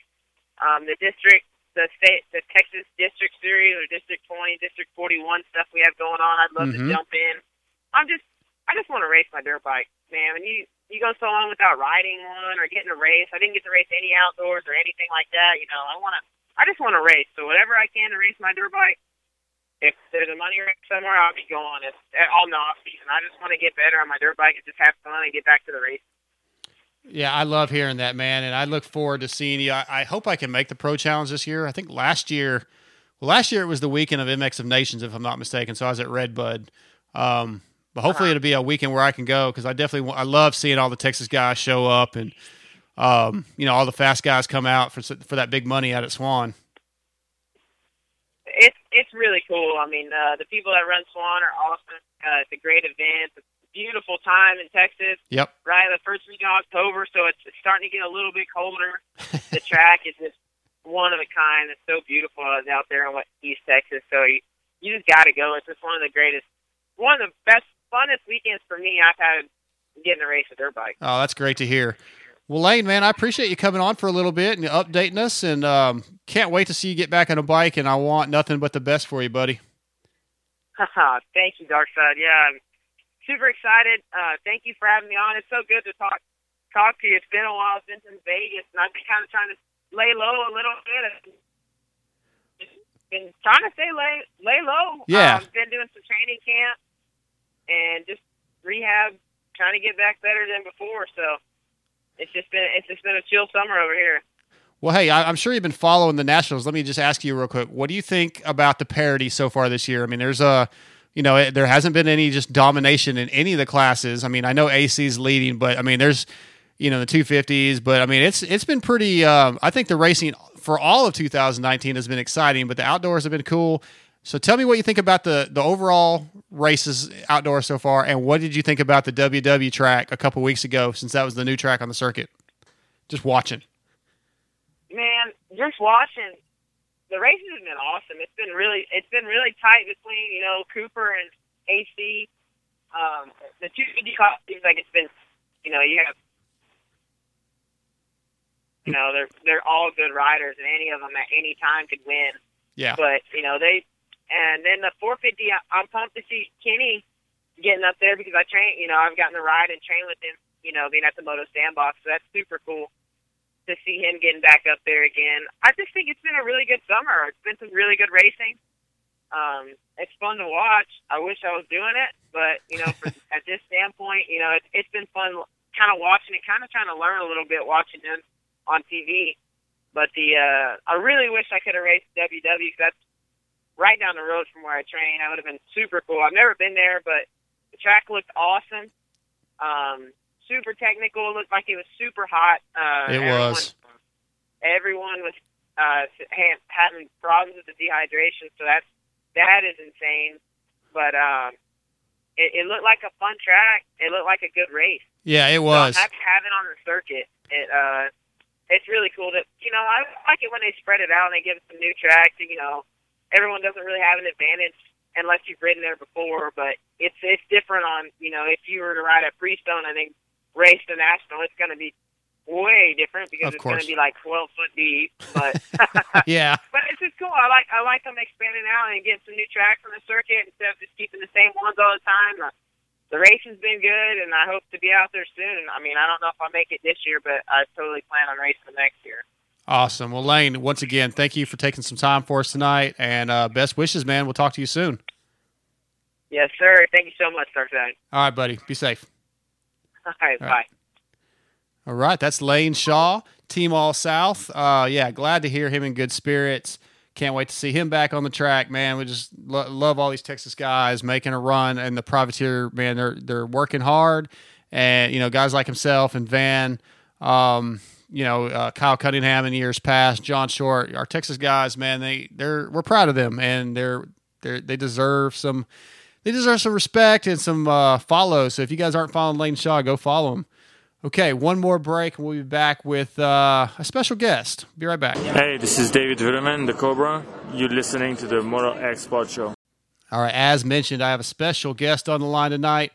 um, the district, the state, the Texas District Series or District 20, District 41 stuff we have going on. I'd love Mhm. to jump in. I'm just, I just want to race my dirt bike, man. When you you go so long without riding one or getting a race, I didn't get to race any outdoors or anything like that. You know, I want to, I just want to race. So whatever I can to race my dirt bike. If there's a money race somewhere, I'll be going. It's all the off season. I just want to get better on my dirt bike and just have fun and get back to the race. Yeah, I love hearing that, man, and I look forward to seeing you. I, I hope I can make the Pro Challenge this year. I think last year, well, last year it was the weekend of MX of Nations, if I'm not mistaken. So I was at Redbud, um, but hopefully it'll be a weekend where I can go because I definitely want, I love seeing all the Texas guys show up and um, you know all the fast guys come out for for that big money out at Swan. It's it's really cool. I mean, uh, the people that run Swan are awesome. Uh, it's a great event. It's a beautiful time in Texas. Yep. Right, the first week of October, so it's, it's starting to get a little bit colder. (laughs) the track is just one of a kind. It's so beautiful out there in what East Texas. So you, you just got to go. It's just one of the greatest, one of the best, funnest weekends for me I've had getting to race a dirt bike. Oh, that's great to hear. Well, Lane, man, I appreciate you coming on for a little bit and updating us, and um, can't wait to see you get back on a bike. And I want nothing but the best for you, buddy. (laughs) thank you, Darkside. Yeah, I'm super excited. Uh, thank you for having me on. It's so good to talk talk to you. It's been a while since in Vegas, and I've been kind of trying to lay low a little bit. Just been trying to stay lay lay low. Yeah. Um, been doing some training camp and just rehab, trying to get back better than before. So it's just been it's just been a chill summer over here. Well, hey, I'm sure you've been following the Nationals. Let me just ask you real quick: What do you think about the parity so far this year? I mean, there's a, you know, it, there hasn't been any just domination in any of the classes. I mean, I know AC's leading, but I mean, there's, you know, the 250s, but I mean, it's it's been pretty. Um, I think the racing for all of 2019 has been exciting, but the outdoors have been cool. So tell me what you think about the the overall races outdoors so far, and what did you think about the WW track a couple weeks ago, since that was the new track on the circuit? Just watching. man, just watching the races have been awesome. It's been really it's been really tight between you know Cooper and AC. Um, the 250 class seems like it's been you know you have you know they're they're all good riders and any of them at any time could win. Yeah. But you know they and then the 450 I, I'm pumped to see Kenny getting up there because I train you know I've gotten to ride and train with him you know being at the Moto Sandbox so that's super cool to see him getting back up there again. I just think it's been a really good summer. It's been some really good racing. Um, it's fun to watch. I wish I was doing it, but you know, for, (laughs) at this standpoint, you know, it's, it's been fun kind of watching it, kind of trying to learn a little bit watching him on TV. But the uh, I really wish I could have raced WW because that's right down the road from where I train. That would have been super cool. I've never been there, but the track looked awesome. Um, super technical. It looked like it was super hot. Uh, It everyone- was. everyone was uh, ha- having problems with the dehydration, so that's that is insane. But um, it, it looked like a fun track. It looked like a good race. Yeah, it was. So have, have it on the circuit. It uh, it's really cool that you know I like it when they spread it out and they give us some new tracks. And, you know, everyone doesn't really have an advantage unless you've ridden there before. But it's it's different on you know if you were to ride at Freestone and then race the national, it's going to be way different because it's going to be like 12 foot deep. But (laughs) (laughs) yeah. but it's just cool. I like I like them expanding out and getting some new tracks on the circuit instead of just keeping the same ones all the time. The racing's been good, and I hope to be out there soon. I mean, I don't know if I'll make it this year, but I totally plan on racing next year. Awesome. Well, Lane, once again, thank you for taking some time for us tonight, and uh, best wishes, man. We'll talk to you soon. Yes, sir. Thank you so much, Darkside. All right, buddy. Be safe. All right, All bye. All right, that's Lane Shaw, Team All South. Uh, yeah, glad to hear him in good spirits. Can't wait to see him back on the track, man. We just lo- love all these Texas guys making a run, and the privateer, man, they're they're working hard, and you know, guys like himself and Van, um, you know, uh, Kyle Cunningham in years past, John Short, our Texas guys, man, they they're we're proud of them, and they're they they deserve some they deserve some respect and some uh, follow. So if you guys aren't following Lane Shaw, go follow him. Okay, one more break, and we'll be back with uh, a special guest. Be right back. Hey, this is David Vuillemin, the Cobra. You're listening to the Moto X Pod Show. All right, as mentioned, I have a special guest on the line tonight.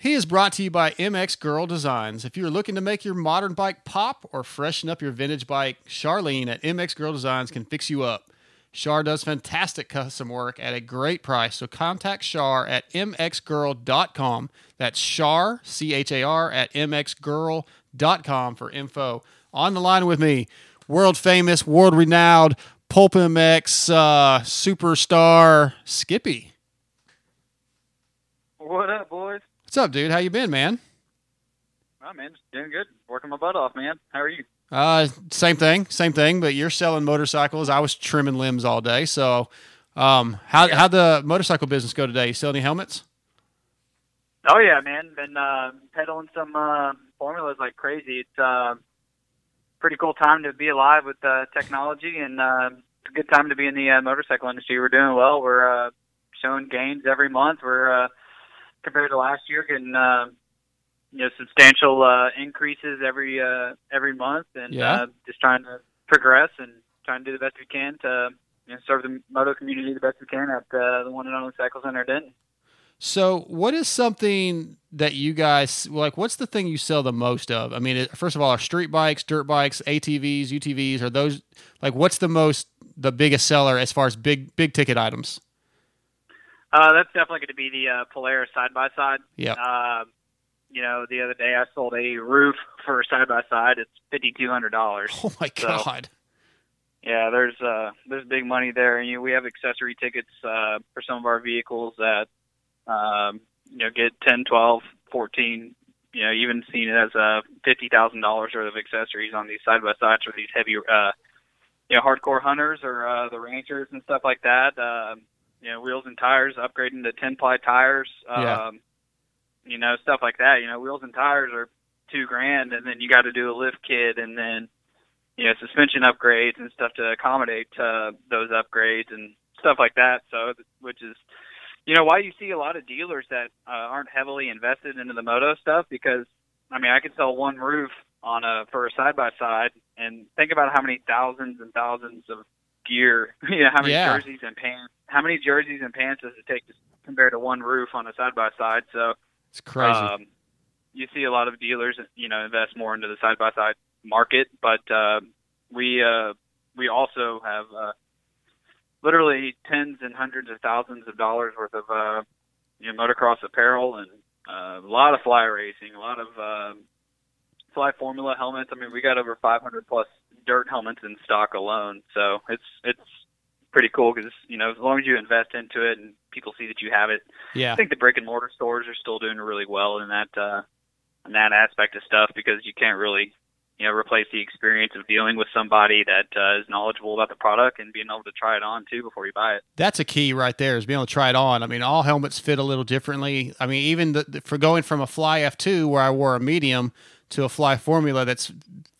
He is brought to you by MX Gurl Designs. If you're looking to make your modern bike pop or freshen up your vintage bike, Charlene at MX Gurl Designs can fix you up. Char does fantastic custom work at a great price, so contact Char at mxgurl.com. That's Char, C H A R, at mxgurl.com for info. On the line with me, world famous, world renowned PulpMX uh, superstar Skippy. What up, boys? What's up, dude? How you been, man? Oh, man, just doing good. Working my butt off, man. How are you? Uh, same thing, same thing. But you're selling motorcycles. I was trimming limbs all day. So, um, how how the motorcycle business go today? You sell any helmets? Oh yeah, man. Been uh, pedaling some uh, formulas like crazy. It's uh, pretty cool time to be alive with uh, technology, and uh, it's a good time to be in the uh, motorcycle industry. We're doing well. We're uh, showing gains every month. We're uh, compared to last year, getting uh, you know substantial uh, increases every uh, every month, and Yeah. uh, just trying to progress and trying to do the best we can to you know, serve the moto community the best we can at uh, the one and only Cycle Center Denton. So, what is something that you guys like? What's the thing you sell the most of? I mean, first of all, are street bikes, dirt bikes, ATVs, UTVs? Are those like what's the most the biggest seller as far as big big ticket items? Uh, that's definitely going to be the uh, Polaris side by side. Yeah. Um, you know, the other day I sold a roof for a side by side. It's fifty two hundred dollars. Oh my god! Yeah, there's uh, there's big money there, and you know, we have accessory tickets uh, for some of our vehicles that um, you know get ten, twelve, fourteen. You know, even seen it as uh, fifty thousand dollars worth of accessories on these side by sides for these heavy, uh, you know, hardcore hunters or uh, the ranchers and stuff like that. Um, you know, wheels and tires, upgrading to 10 ply tires. Um, Yeah. You know, stuff like that. You know, wheels and tires are two grand, and then you got to do a lift kit, and then you know suspension upgrades and stuff to accommodate uh, those upgrades and stuff like that. So, which is you know why you see a lot of dealers that uh, aren't heavily invested into the moto stuff because I mean I could sell one roof on a for a side by side and think about how many thousands and thousands of gear (laughs) you know how many Yeah. jerseys and pants how many jerseys and pants does it take to compare to one roof on a side by side so It's crazy. um, you see a lot of dealers, you know, invest more into the side by side market, but uh, we uh, we also have uh, literally tens and hundreds of thousands of dollars worth of uh, you know motocross apparel and uh, a lot of fly racing, a lot of um fly formula helmets. I mean, we got over 500 plus dirt helmets in stock alone, so it's it's pretty cool because you know as long as you invest into it and people see that you have it. Yeah. I think the brick and mortar stores are still doing really well in that uh, in that aspect of stuff because you can't really you know replace the experience of dealing with somebody that uh, is knowledgeable about the product and being able to try it on too before you buy it. That's a key right there is being able to try it on. I mean, all helmets fit a little differently. I mean, even the, the- for going from a Fly F2 where I wore a medium to a Fly Formula that's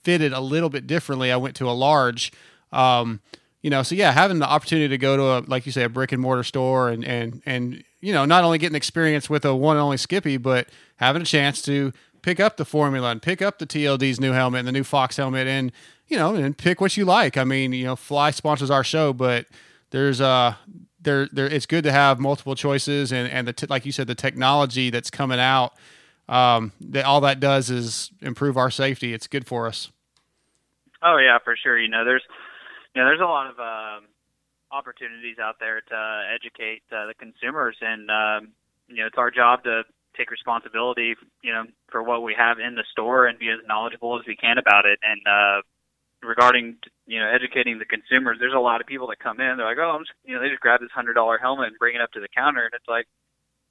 fitted a little bit differently, I went to a large. Um, you know, so yeah, having the opportunity to go to a like you say a brick and mortar store and and and you know not only getting experience with a one and only Skippy, but having a chance to pick up the Formula and pick up the TLD's new helmet and the new Fox helmet and you know and pick what you like. I mean, you know, Fly sponsors our show, but there's uh there there it's good to have multiple choices and and the t- like you said the technology that's coming out um that all that does is improve our safety. It's good for us. Oh yeah, for sure. You know, there's you know, there's a lot of um, opportunities out there to educate uh, the consumers, and um, you know, it's our job to take responsibility, you know, for what we have in the store and be as knowledgeable as we can about it. And uh, regarding you know educating the consumers, there's a lot of people that come in. They're like, oh, I'm just, you know, they just grab this hundred dollar helmet and bring it up to the counter, and it's like,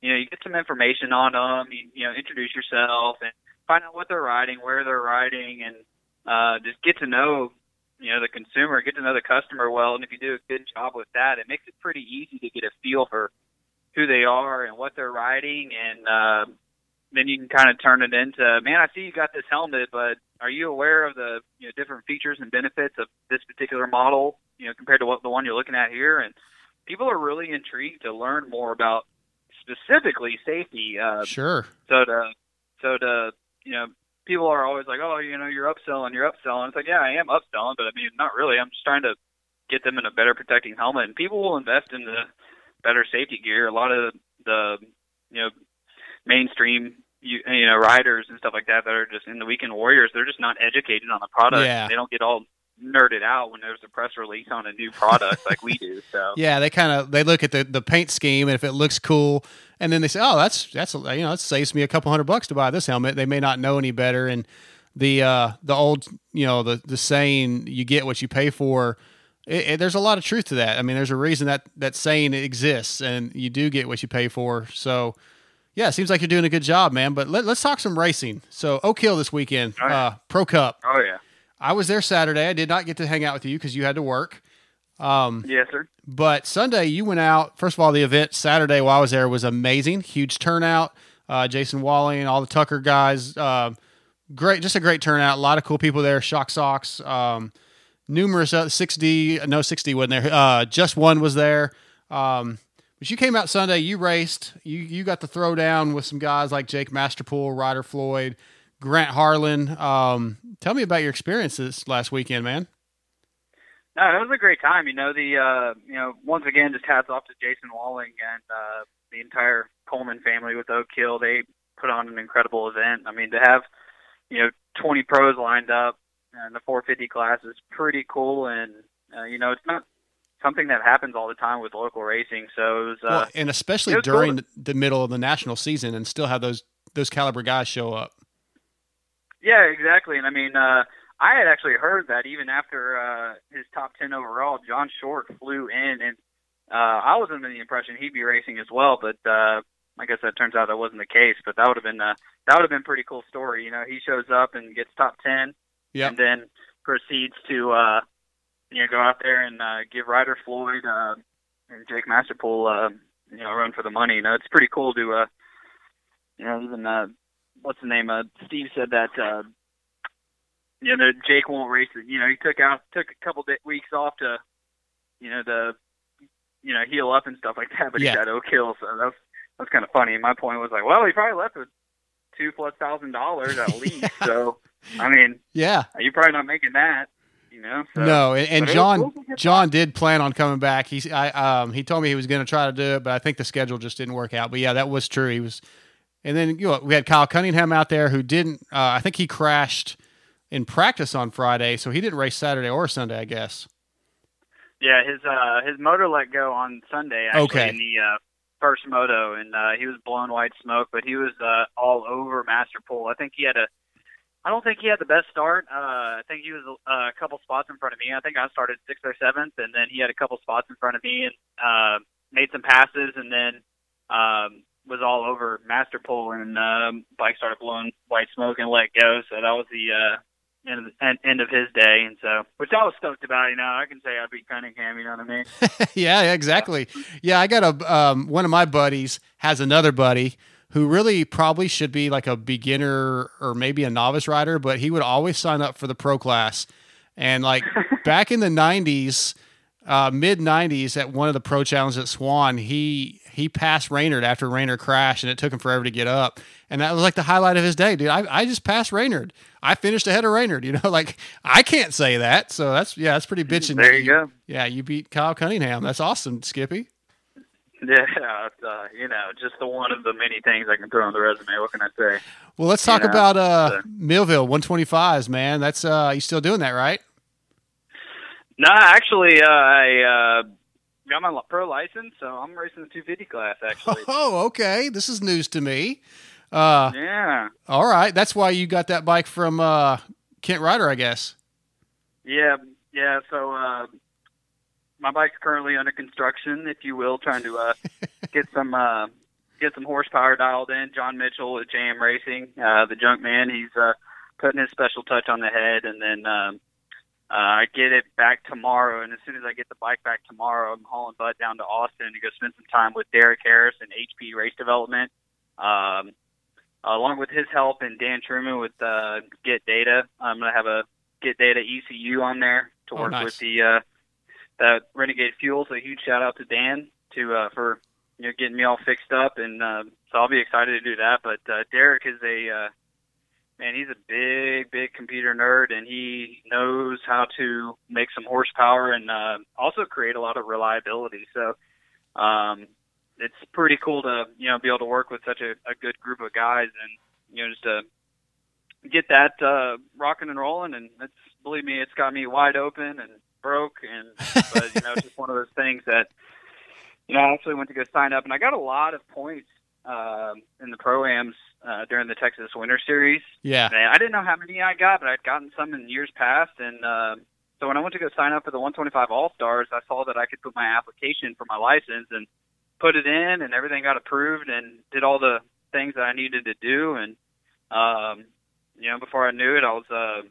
you know, you get some information on them, you, you know, introduce yourself and find out what they're riding, where they're riding, and uh, just get to know, you know, the consumer, get to know the customer well. And if you do a good job with that, it makes it pretty easy to get a feel for who they are and what they're riding, and uh, then you can kind of turn it into, man, I see you got this helmet, but are you aware of the you know different features and benefits of this particular model, you know, compared to what the one you're looking at here? And people are really intrigued to learn more about specifically safety. Uh, Sure. so to so to you know, people are always like, oh, you know, you're upselling, you're upselling. It's like, yeah, I am upselling, but I mean, not really. I'm just trying to get them in a better protecting helmet, and people will invest in the better safety gear. A lot of the you know mainstream you, you know riders and stuff like that that are just in the weekend warriors, they're just not educated on the product. Yeah. They don't get all nerded out when there's a press release on a new product like we do. So (laughs) Yeah, they kind of they look at the, the paint scheme and if it looks cool, and then they say, "Oh, that's that's you know, it saves me a couple hundred bucks to buy this helmet." They may not know any better, and the uh, the old you know the the saying, "You get what you pay for." It, it- there's a lot of truth to that. I mean, there's a reason that that saying exists, and you do get what you pay for. So, yeah, it seems like you're doing a good job, man. But let, let's talk some racing. So, Oak Hill this weekend, uh, Pro Cup. Oh yeah. I was there Saturday. I did not get to hang out with you because you had to work. Um, yes, sir. but Sunday, you went out. First of all, the event Saturday while I was there was amazing. Huge turnout. Uh, Jason Walling, all the Tucker guys. Um great, just a great turnout. A lot of cool people there. Shock Socks. Um, numerous uh, 6D, no 6D wasn't there. Uh, just one was there. Um, but you came out Sunday. You raced. You you got to throw down with some guys like Jake Masterpool, Ryder Floyd, Grant Harlan. Um, tell me about your experiences last weekend, man. No, it was a great time. You know, the uh, you know, once again, just hats off to Jason Walling and uh, the entire Coleman family with Oak Hill. They put on an incredible event. I mean, to have you know 20 pros lined up in the 450 class is pretty cool, and uh, you know, it's not something that happens all the time with local racing. So it was, uh, well, and especially during cool. the middle of the national season, and still have those those caliber guys show up. Yeah, exactly. And I mean, uh, I had actually heard that even after uh, his top 10 overall, John Short flew in, and uh, I was under the impression he'd be racing as well. But uh, I guess that turns out that wasn't the case. But that would have been uh, that would have been a pretty cool story. You know, he shows up and gets top 10, Yep. and then proceeds to uh, you know go out there and uh, give Ryder Floyd uh, and Jake Masterpool, uh, you know, run for the money. You know, it's pretty cool to, uh, you know, even uh, what's the name? Uh, Steve said that, uh, you know, that Jake won't race it. You know, he took out took a couple day, weeks off to, you know, to, you know, heal up and stuff like that. But Yeah. he got Oak Hill, so that's that's kind of funny. And my point was like, well, he probably left with two plus thousand dollars at (laughs) least. so, I mean, Yeah. you're probably not making that. You know, so, no, and, and was John cool John did plan on coming back. He's I um he told me he was going to try to do it, but I think the schedule just didn't work out. But yeah, that was true. He was, and then you know we had Kyle Cunningham out there who didn't. Uh, I think he crashed in practice on Friday, so he didn't race Saturday or Sunday. I guess. Yeah, his uh his motor let go on Sunday actually Okay. in the uh first moto and uh he was blowing white smoke, but he was uh all over Masterpool. I think he had a I don't think he had the best start. Uh I think he was uh, a couple spots in front of me. I think I started sixth or seventh and then he had a couple spots in front of me and uh made some passes and then um was all over master Masterpool and um bike started blowing white smoke and let go. So that was the uh end of, end, end of his day, and so which I was stoked about. You know, I can say I beat Cunningham. You know what I mean? yeah, (laughs) yeah, exactly. Yeah, I got a um, one of my buddies has another buddy who really probably should be like a beginner or maybe a novice rider, but he would always sign up for the pro class. And like (laughs) back in the '90s, uh, mid '90s, at one of the pro challenges at Swan, he he passed Raynard after Raynard crashed, and it took him forever to get up. And that was like the highlight of his day, dude. I, I just passed Raynard. I finished ahead of Raynard. You (laughs) know, like I can't say that. So that's yeah, that's pretty bitching. There you go. Yeah, you beat Kyle Cunningham. That's awesome, Skippy. Yeah, uh, you know, just the one of the many things I can throw on the resume. What can I say? Well, let's You talk know, about uh, so- Millville 125s, man. That's uh, you still doing that, right? No, actually, uh, I uh, got my pro license, so I'm racing the 250 class. Actually, (laughs) Oh, okay. This is news to me. Uh, yeah, all right. That's why you got that bike from uh, Kent Ryder, I guess. yeah, yeah. So uh, my bike's currently under construction, if you will, trying to uh, (laughs) get some uh, get some horsepower dialed in. John Mitchell at JM Racing, uh, the junk man, he's uh, putting his special touch on the head, and then um, uh, I get it back tomorrow. And as soon as I get the bike back tomorrow, I'm hauling Bud down to Austin to go spend some time with Derek Harris and HP Race Development. Um, along with his help and Dan Truman with uh, Get Data, I'm gonna have a Get Data ECU on there to Oh, work nice. with the uh, that Renegade Fuel. So huge shout out to Dan to uh, for you know getting me all fixed up, and uh, so I'll be excited to do that. But uh, Derek is a uh, man. He's a big, big computer nerd, and he knows how to make some horsepower and uh, also create a lot of reliability. So um, it's pretty cool to you know be able to work with such a, a good group of guys, and you know just to get that uh, rocking and rolling. And it's believe me, it's got me wide open and broke, and but you know it's just one of those things that you know I actually went to go sign up, and I got a lot of points um, in the pro-ams uh, during the Texas Winter Series. Yeah. And I didn't know how many I got, but I'd gotten some in years past. And uh, so when I went to go sign up for the 125 All Stars, I saw that I could put my application for my license and put it in, and everything got approved, and did all the things that I needed to do. And um, you know, before I knew it, I was uh,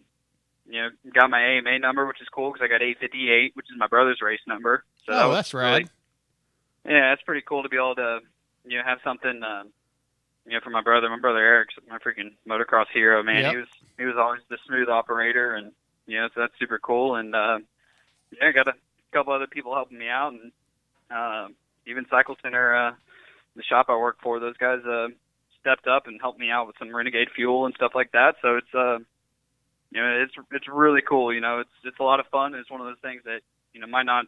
you know got my AMA number, which is cool because I got 858, which is my brother's race number. So oh, was that's really- yeah, it's pretty cool to be able to, you know, have something, um, you know, for my brother. My brother Eric's my freaking motocross hero, man. Yep. He was he was always the smooth operator, and you know, so that's super cool. And uh, yeah, I got a couple other people helping me out, and uh, even Cycle Center, uh, the shop I work for, those guys uh, stepped up and helped me out with some Renegade fuel and stuff like that. So it's uh, you know, it's it's really cool. You know, it's it's a lot of fun. It's one of those things that you know might not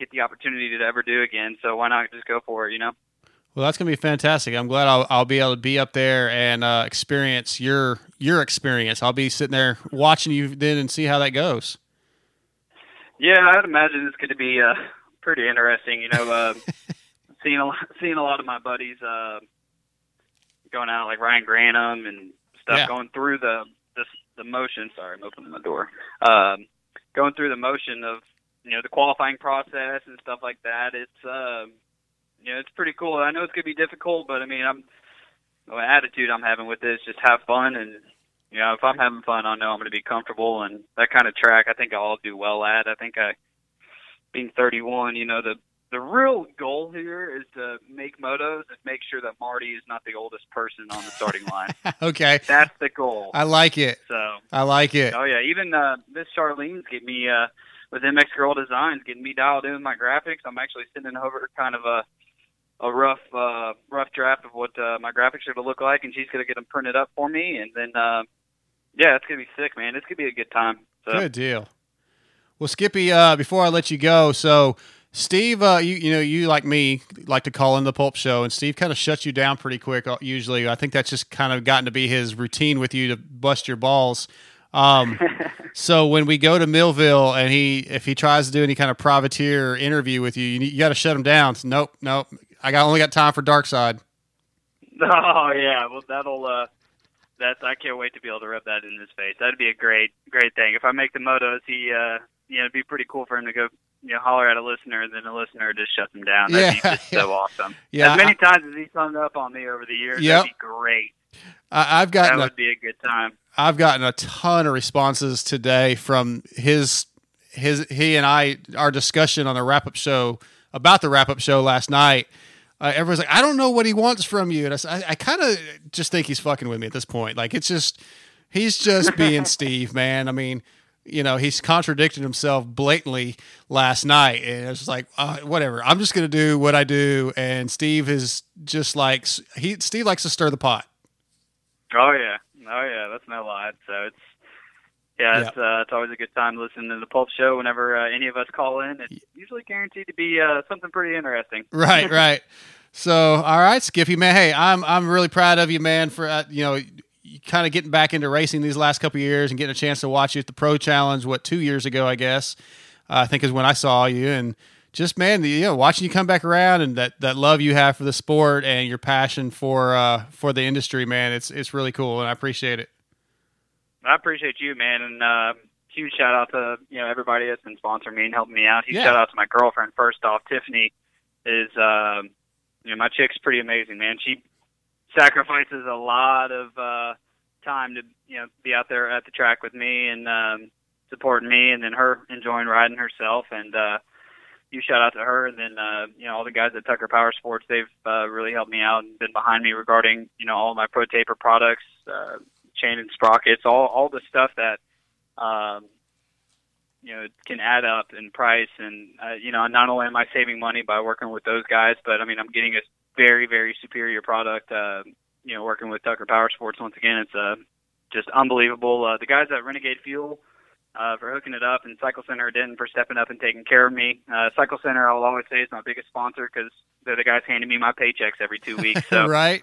get the opportunity to ever do again. So why not just go for it? You know. Well, that's gonna be fantastic. I'm glad I'll, I'll be able to be up there and uh, experience your your experience. I'll be sitting there watching you then and see how that goes. Yeah, I'd imagine it's going to be uh, pretty interesting. You know, uh, (laughs) seeing a lot, seeing a lot of my buddies uh, going out, like Ryan Granum and stuff, Yeah. going through the the the motion. Sorry, I'm opening the door. Um, going through the motion of you know the qualifying process and stuff like that. It's um, you know it's pretty cool. I know it's going to be difficult, but I mean, I'm the attitude I'm having with this just have fun and you know, if I'm having fun, I know I'm going to be comfortable, and that kind of track, I think I'll do well at. I think I, being 31, you know, the the real goal here is to make motos and make sure that Marty is not the oldest person on the starting line. (laughs) okay. That's the goal. I like it. So I like it. Oh yeah, even uh, Miss Charlene's getting me uh, with MX Gurl Designs, getting me dialed in with my graphics. I'm actually sending over kind of a a rough uh, rough draft of what uh, my graphics are going to look like, and she's going to get them printed up for me, and then uh, yeah, it's going to be sick, man. It's going to be a good time. So. Good deal. Well, Skippy, uh, before I let you go, so Steve, uh, you you know you like me like to call in the Pulp Show, and Steve kind of shuts you down pretty quick. uh, Usually, I think that's just kind of gotten to be his routine with you to bust your balls. Um, (laughs) so when we go to Millville, and he if he tries to do any kind of privateer interview with you, you, you got to shut him down. So, nope, nope. I got only got time for Dark Side. (laughs) Oh yeah, well that'll uh, that's I can't wait to be able to rub that in his face. That'd be a great great thing. If I make the motos, he uh, you know, it'd be pretty cool for him to go you know holler at a listener, and then a listener just shuts him down. That'd Yeah, be just so awesome. (laughs) Yeah, as many I- times as he's hung up on me over the years, Yep. that'd be great. I, I've That gotten a, would be a good time. I've gotten a ton of responses today from his his he and I our discussion on the wrap up show about the wrap up show last night. Uh, everyone's like, I don't know what he wants from you, and I, I, I kind of just think he's fucking with me at this point. Like it's just he's just being (laughs) Steve, man. I mean, you know, he's contradicted himself blatantly last night, and it's just like, uh, whatever. I'm just gonna do what I do, and Steve is just like he Steve likes to stir the pot. Oh yeah, oh yeah, that's no lie. So it's yeah, it's uh, it's always a good time listening to the Pulp Show. Whenever uh, any of us call in, it's usually guaranteed to be uh, something pretty interesting. (laughs) right, right. So, all right, Skippy, man. Hey, I'm I'm really proud of you, man, for uh, you know kind of getting back into racing these last couple of years and getting a chance to watch you at the Pro Challenge. What two years ago, I guess. Uh, I think is when I saw you, and just man, the, you know, watching you come back around and that that love you have for the sport and your passion for uh, for the industry, man. It's it's really cool, and I appreciate it. I appreciate you, man, and uh, huge shout out to you know everybody that's been sponsoring me and helping me out. Huge Yeah. shout out to my girlfriend. First off, Tiffany is um, you know my chick's pretty amazing, man. She sacrifices a lot of uh, time to you know be out there at the track with me and um, supporting me, and then her enjoying riding herself. And uh, you shout out to her, and then uh, you know all the guys at Tucker Power Sports. They've uh, really helped me out and been behind me regarding you know all my Pro Taper products, uh, chain and sprockets, all all the stuff that um, you know can add up in price. And uh, you know not only am I saving money by working with those guys, but I mean I'm getting a very very superior product. Uh, you know working with Tucker Power Sports once again, it's uh, just unbelievable. Uh, the guys at Renegade Fuel uh, for hooking it up, and Cycle Center Denton for stepping up and taking care of me. Uh, Cycle Center, I'll always say, is my biggest sponsor because they're the guys handing me my paychecks every two weeks. (laughs) So right.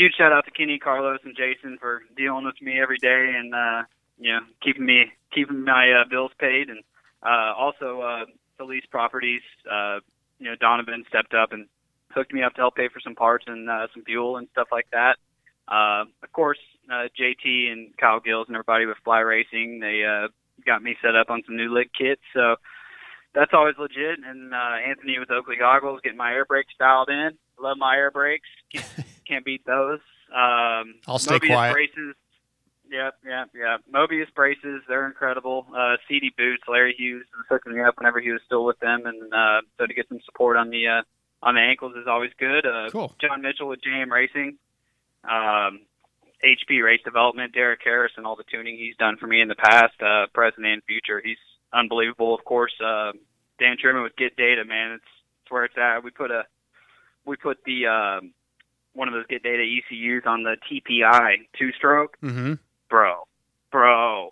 Huge, shout out to Kenny, Carlos, and Jason for dealing with me every day and uh, you know keeping me keeping my uh, bills paid, and uh, also uh, Felice Properties. Uh, you know Donovan stepped up and hooked me up to help pay for some parts and uh, some fuel and stuff like that. Uh, of course, uh, JT and Kyle Gills and everybody with Fly Racing, they uh, got me set up on some new lit kits, so that's always legit. And uh, Anthony with Oakley Goggles, getting my air brakes dialed in. Love my air brakes. (laughs) Can't, beat those. Um, I'll stay Mobius quiet. Braces. Yep, yep, yep. Mobius braces, they're incredible. Uh, Sidi boots, Larry Hughes was hooking me up whenever he was still with them, and uh, so to get some support on the uh, on the ankles is always good. Uh, Cool. John Mitchell with JM Racing, um, HP Race Development, Derek Harris, and all the tuning he's done for me in the past, uh, present, and future. He's unbelievable. Of course, uh, Dan Truman with Get Data, man. It's, it's where it's at. We put a we put the um, one of those Get Data ECUs on the TPI two stroke Mm-hmm. bro, bro,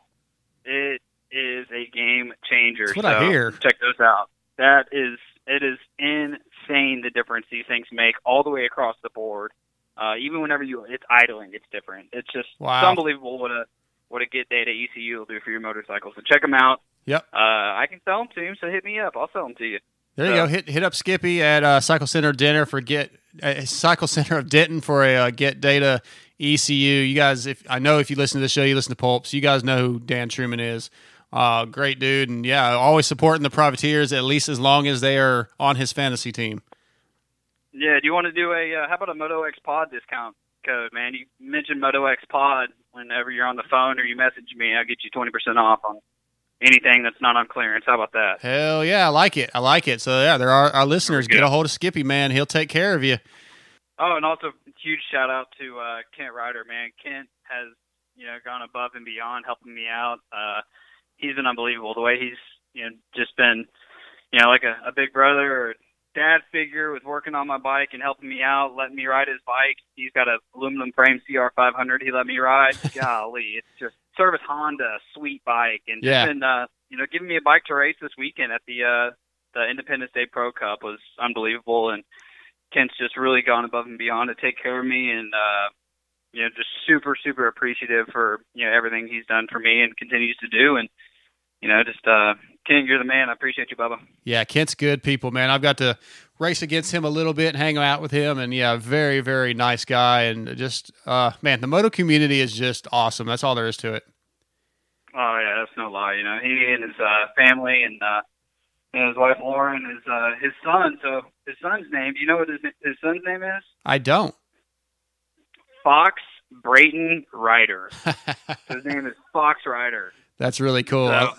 it is a game changer. That's what so I hear. Check those out. That is, it is insane the difference these things make all the way across the board. Uh, even whenever you, it's idling, it's different. It's just Wow. it's unbelievable what a what a Get Data ECU will do for your motorcycle. So check them out. Yep. Uh, I can sell them to you, so hit me up. I'll sell them to you. There you go. Hit hit up Skippy at uh, Cycle Center Dinner for get uh, Cycle (laughs) Center of Denton for a uh, Get Data ECU. You guys, if I know if you listen to the show, you listen to Pulps. You guys know who Dan Truman is. Uh, great dude, and yeah, always supporting the privateers at least as long as they are on his fantasy team. Yeah, do you want to do a uh, how about a Moto X Pod discount code, man? You mentioned Moto X Pod whenever you're on the phone or you message me, I'll get you twenty percent off on anything that's not on clearance. How about that? Hell yeah, I like it. I like it. So yeah, there are our listeners. Get a hold of Skippy, man. He'll take care of you. Oh, and also huge shout out to uh, Kent Ryder, man. Kent has you know gone above and beyond helping me out. Uh, he's been unbelievable. The way he's you know just been you know like a, a big brother or dad figure with working on my bike and helping me out, letting me ride his bike. He's got a aluminum frame CR500. He let me ride. (laughs) Golly, it's just service Honda, sweet bike, and Yeah. just been uh, you know giving me a bike to race this weekend at the uh, the Independence Day Pro Cup was unbelievable, and Kent's just really gone above and beyond to take care of me, and uh, you know just super super appreciative for you know everything he's done for me and continues to do, and you know just uh, Kent, you're the man. I appreciate you, Bubba. Yeah, Kent's good people, man. I've got to race against him a little bit, hang out with him, and yeah, very, very nice guy, and just uh, man, the moto community is just awesome. That's all there is to it. Oh yeah, that's no lie. You know, he and his uh, family and uh, and his wife Lauren, his uh, his son. So his son's name. Do you know what his his son's name is? I don't. Fox Brayton Ryder. (laughs) His name is Fox Ryder. That's really cool. So-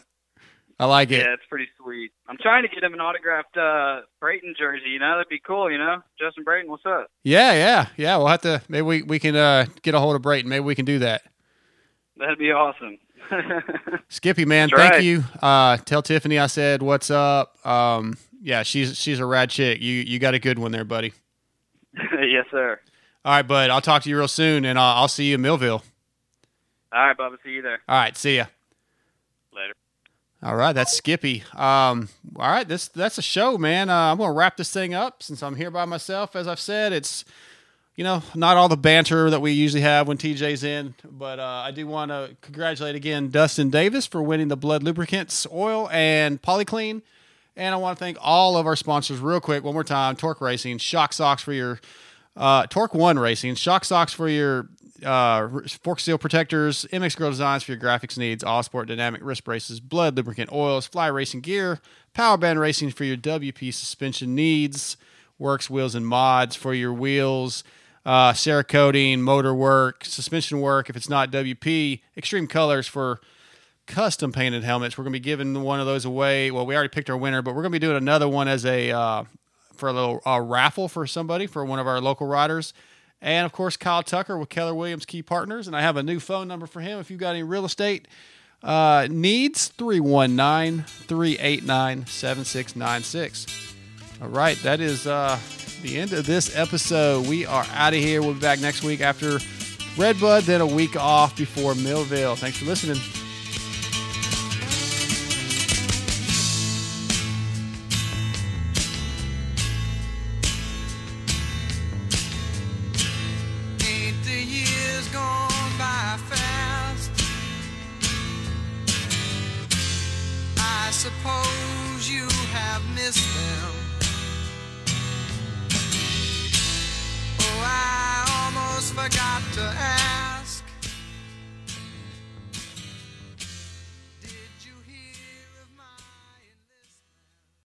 I, like it. Yeah, it's pretty sweet. I'm trying to get him an autographed uh, Brayton jersey. You know, that'd be cool. You know, Justin Brayton, what's up? Yeah, yeah, yeah. We'll have to. Maybe we, we can uh, get a hold of Brayton. Maybe we can do that. That'd be awesome. (laughs) Skippy, man, That's thank right. you. Uh, tell Tiffany I said what's up. Um, yeah, she's she's a rad chick. You you got a good one there, buddy. (laughs) yes, sir. All right, bud. I'll talk to you real soon, and I'll, I'll see you in Millville. All right, Bubba. See you there. All right, see ya. All right, that's Skippy. Um, all right, this that's a show, man. Uh, I'm gonna wrap this thing up since I'm here by myself. As I've said, it's you know not all the banter that we usually have when TJ's in, but uh, I do want to congratulate again Dustin Davis for winning the Blud Lubricants Oil and Polyclean, and I want to thank all of our sponsors real quick one more time: Torque Racing, Shock Socks for your uh, Torc1 Racing, Shock Socks for your uh, fork seal protectors, MX Gurl Designs for your graphics needs, All Sport Dynamic wrist braces, Blud lubricant oils, fly racing gear, Power Band Racing for your WP suspension needs, Works Wheels and Mods for your wheels, uh, Cerakoting, motor work, suspension work if it's not WP, Extreme Colors for custom painted helmets. We're going to be giving one of those away. Well, we already picked our winner, but we're going to be doing another one as a uh, for a little raffle for somebody for one of our local riders. And of course, Kyle Tucker with Keller Williams Key Partners. And I have a new phone number for him if you've got any real estate uh, needs 319 389 7696. All right, that is uh, the end of this episode. We are out of here. We'll be back next week after Redbud, then a week off before Millville. Thanks for listening. to ask.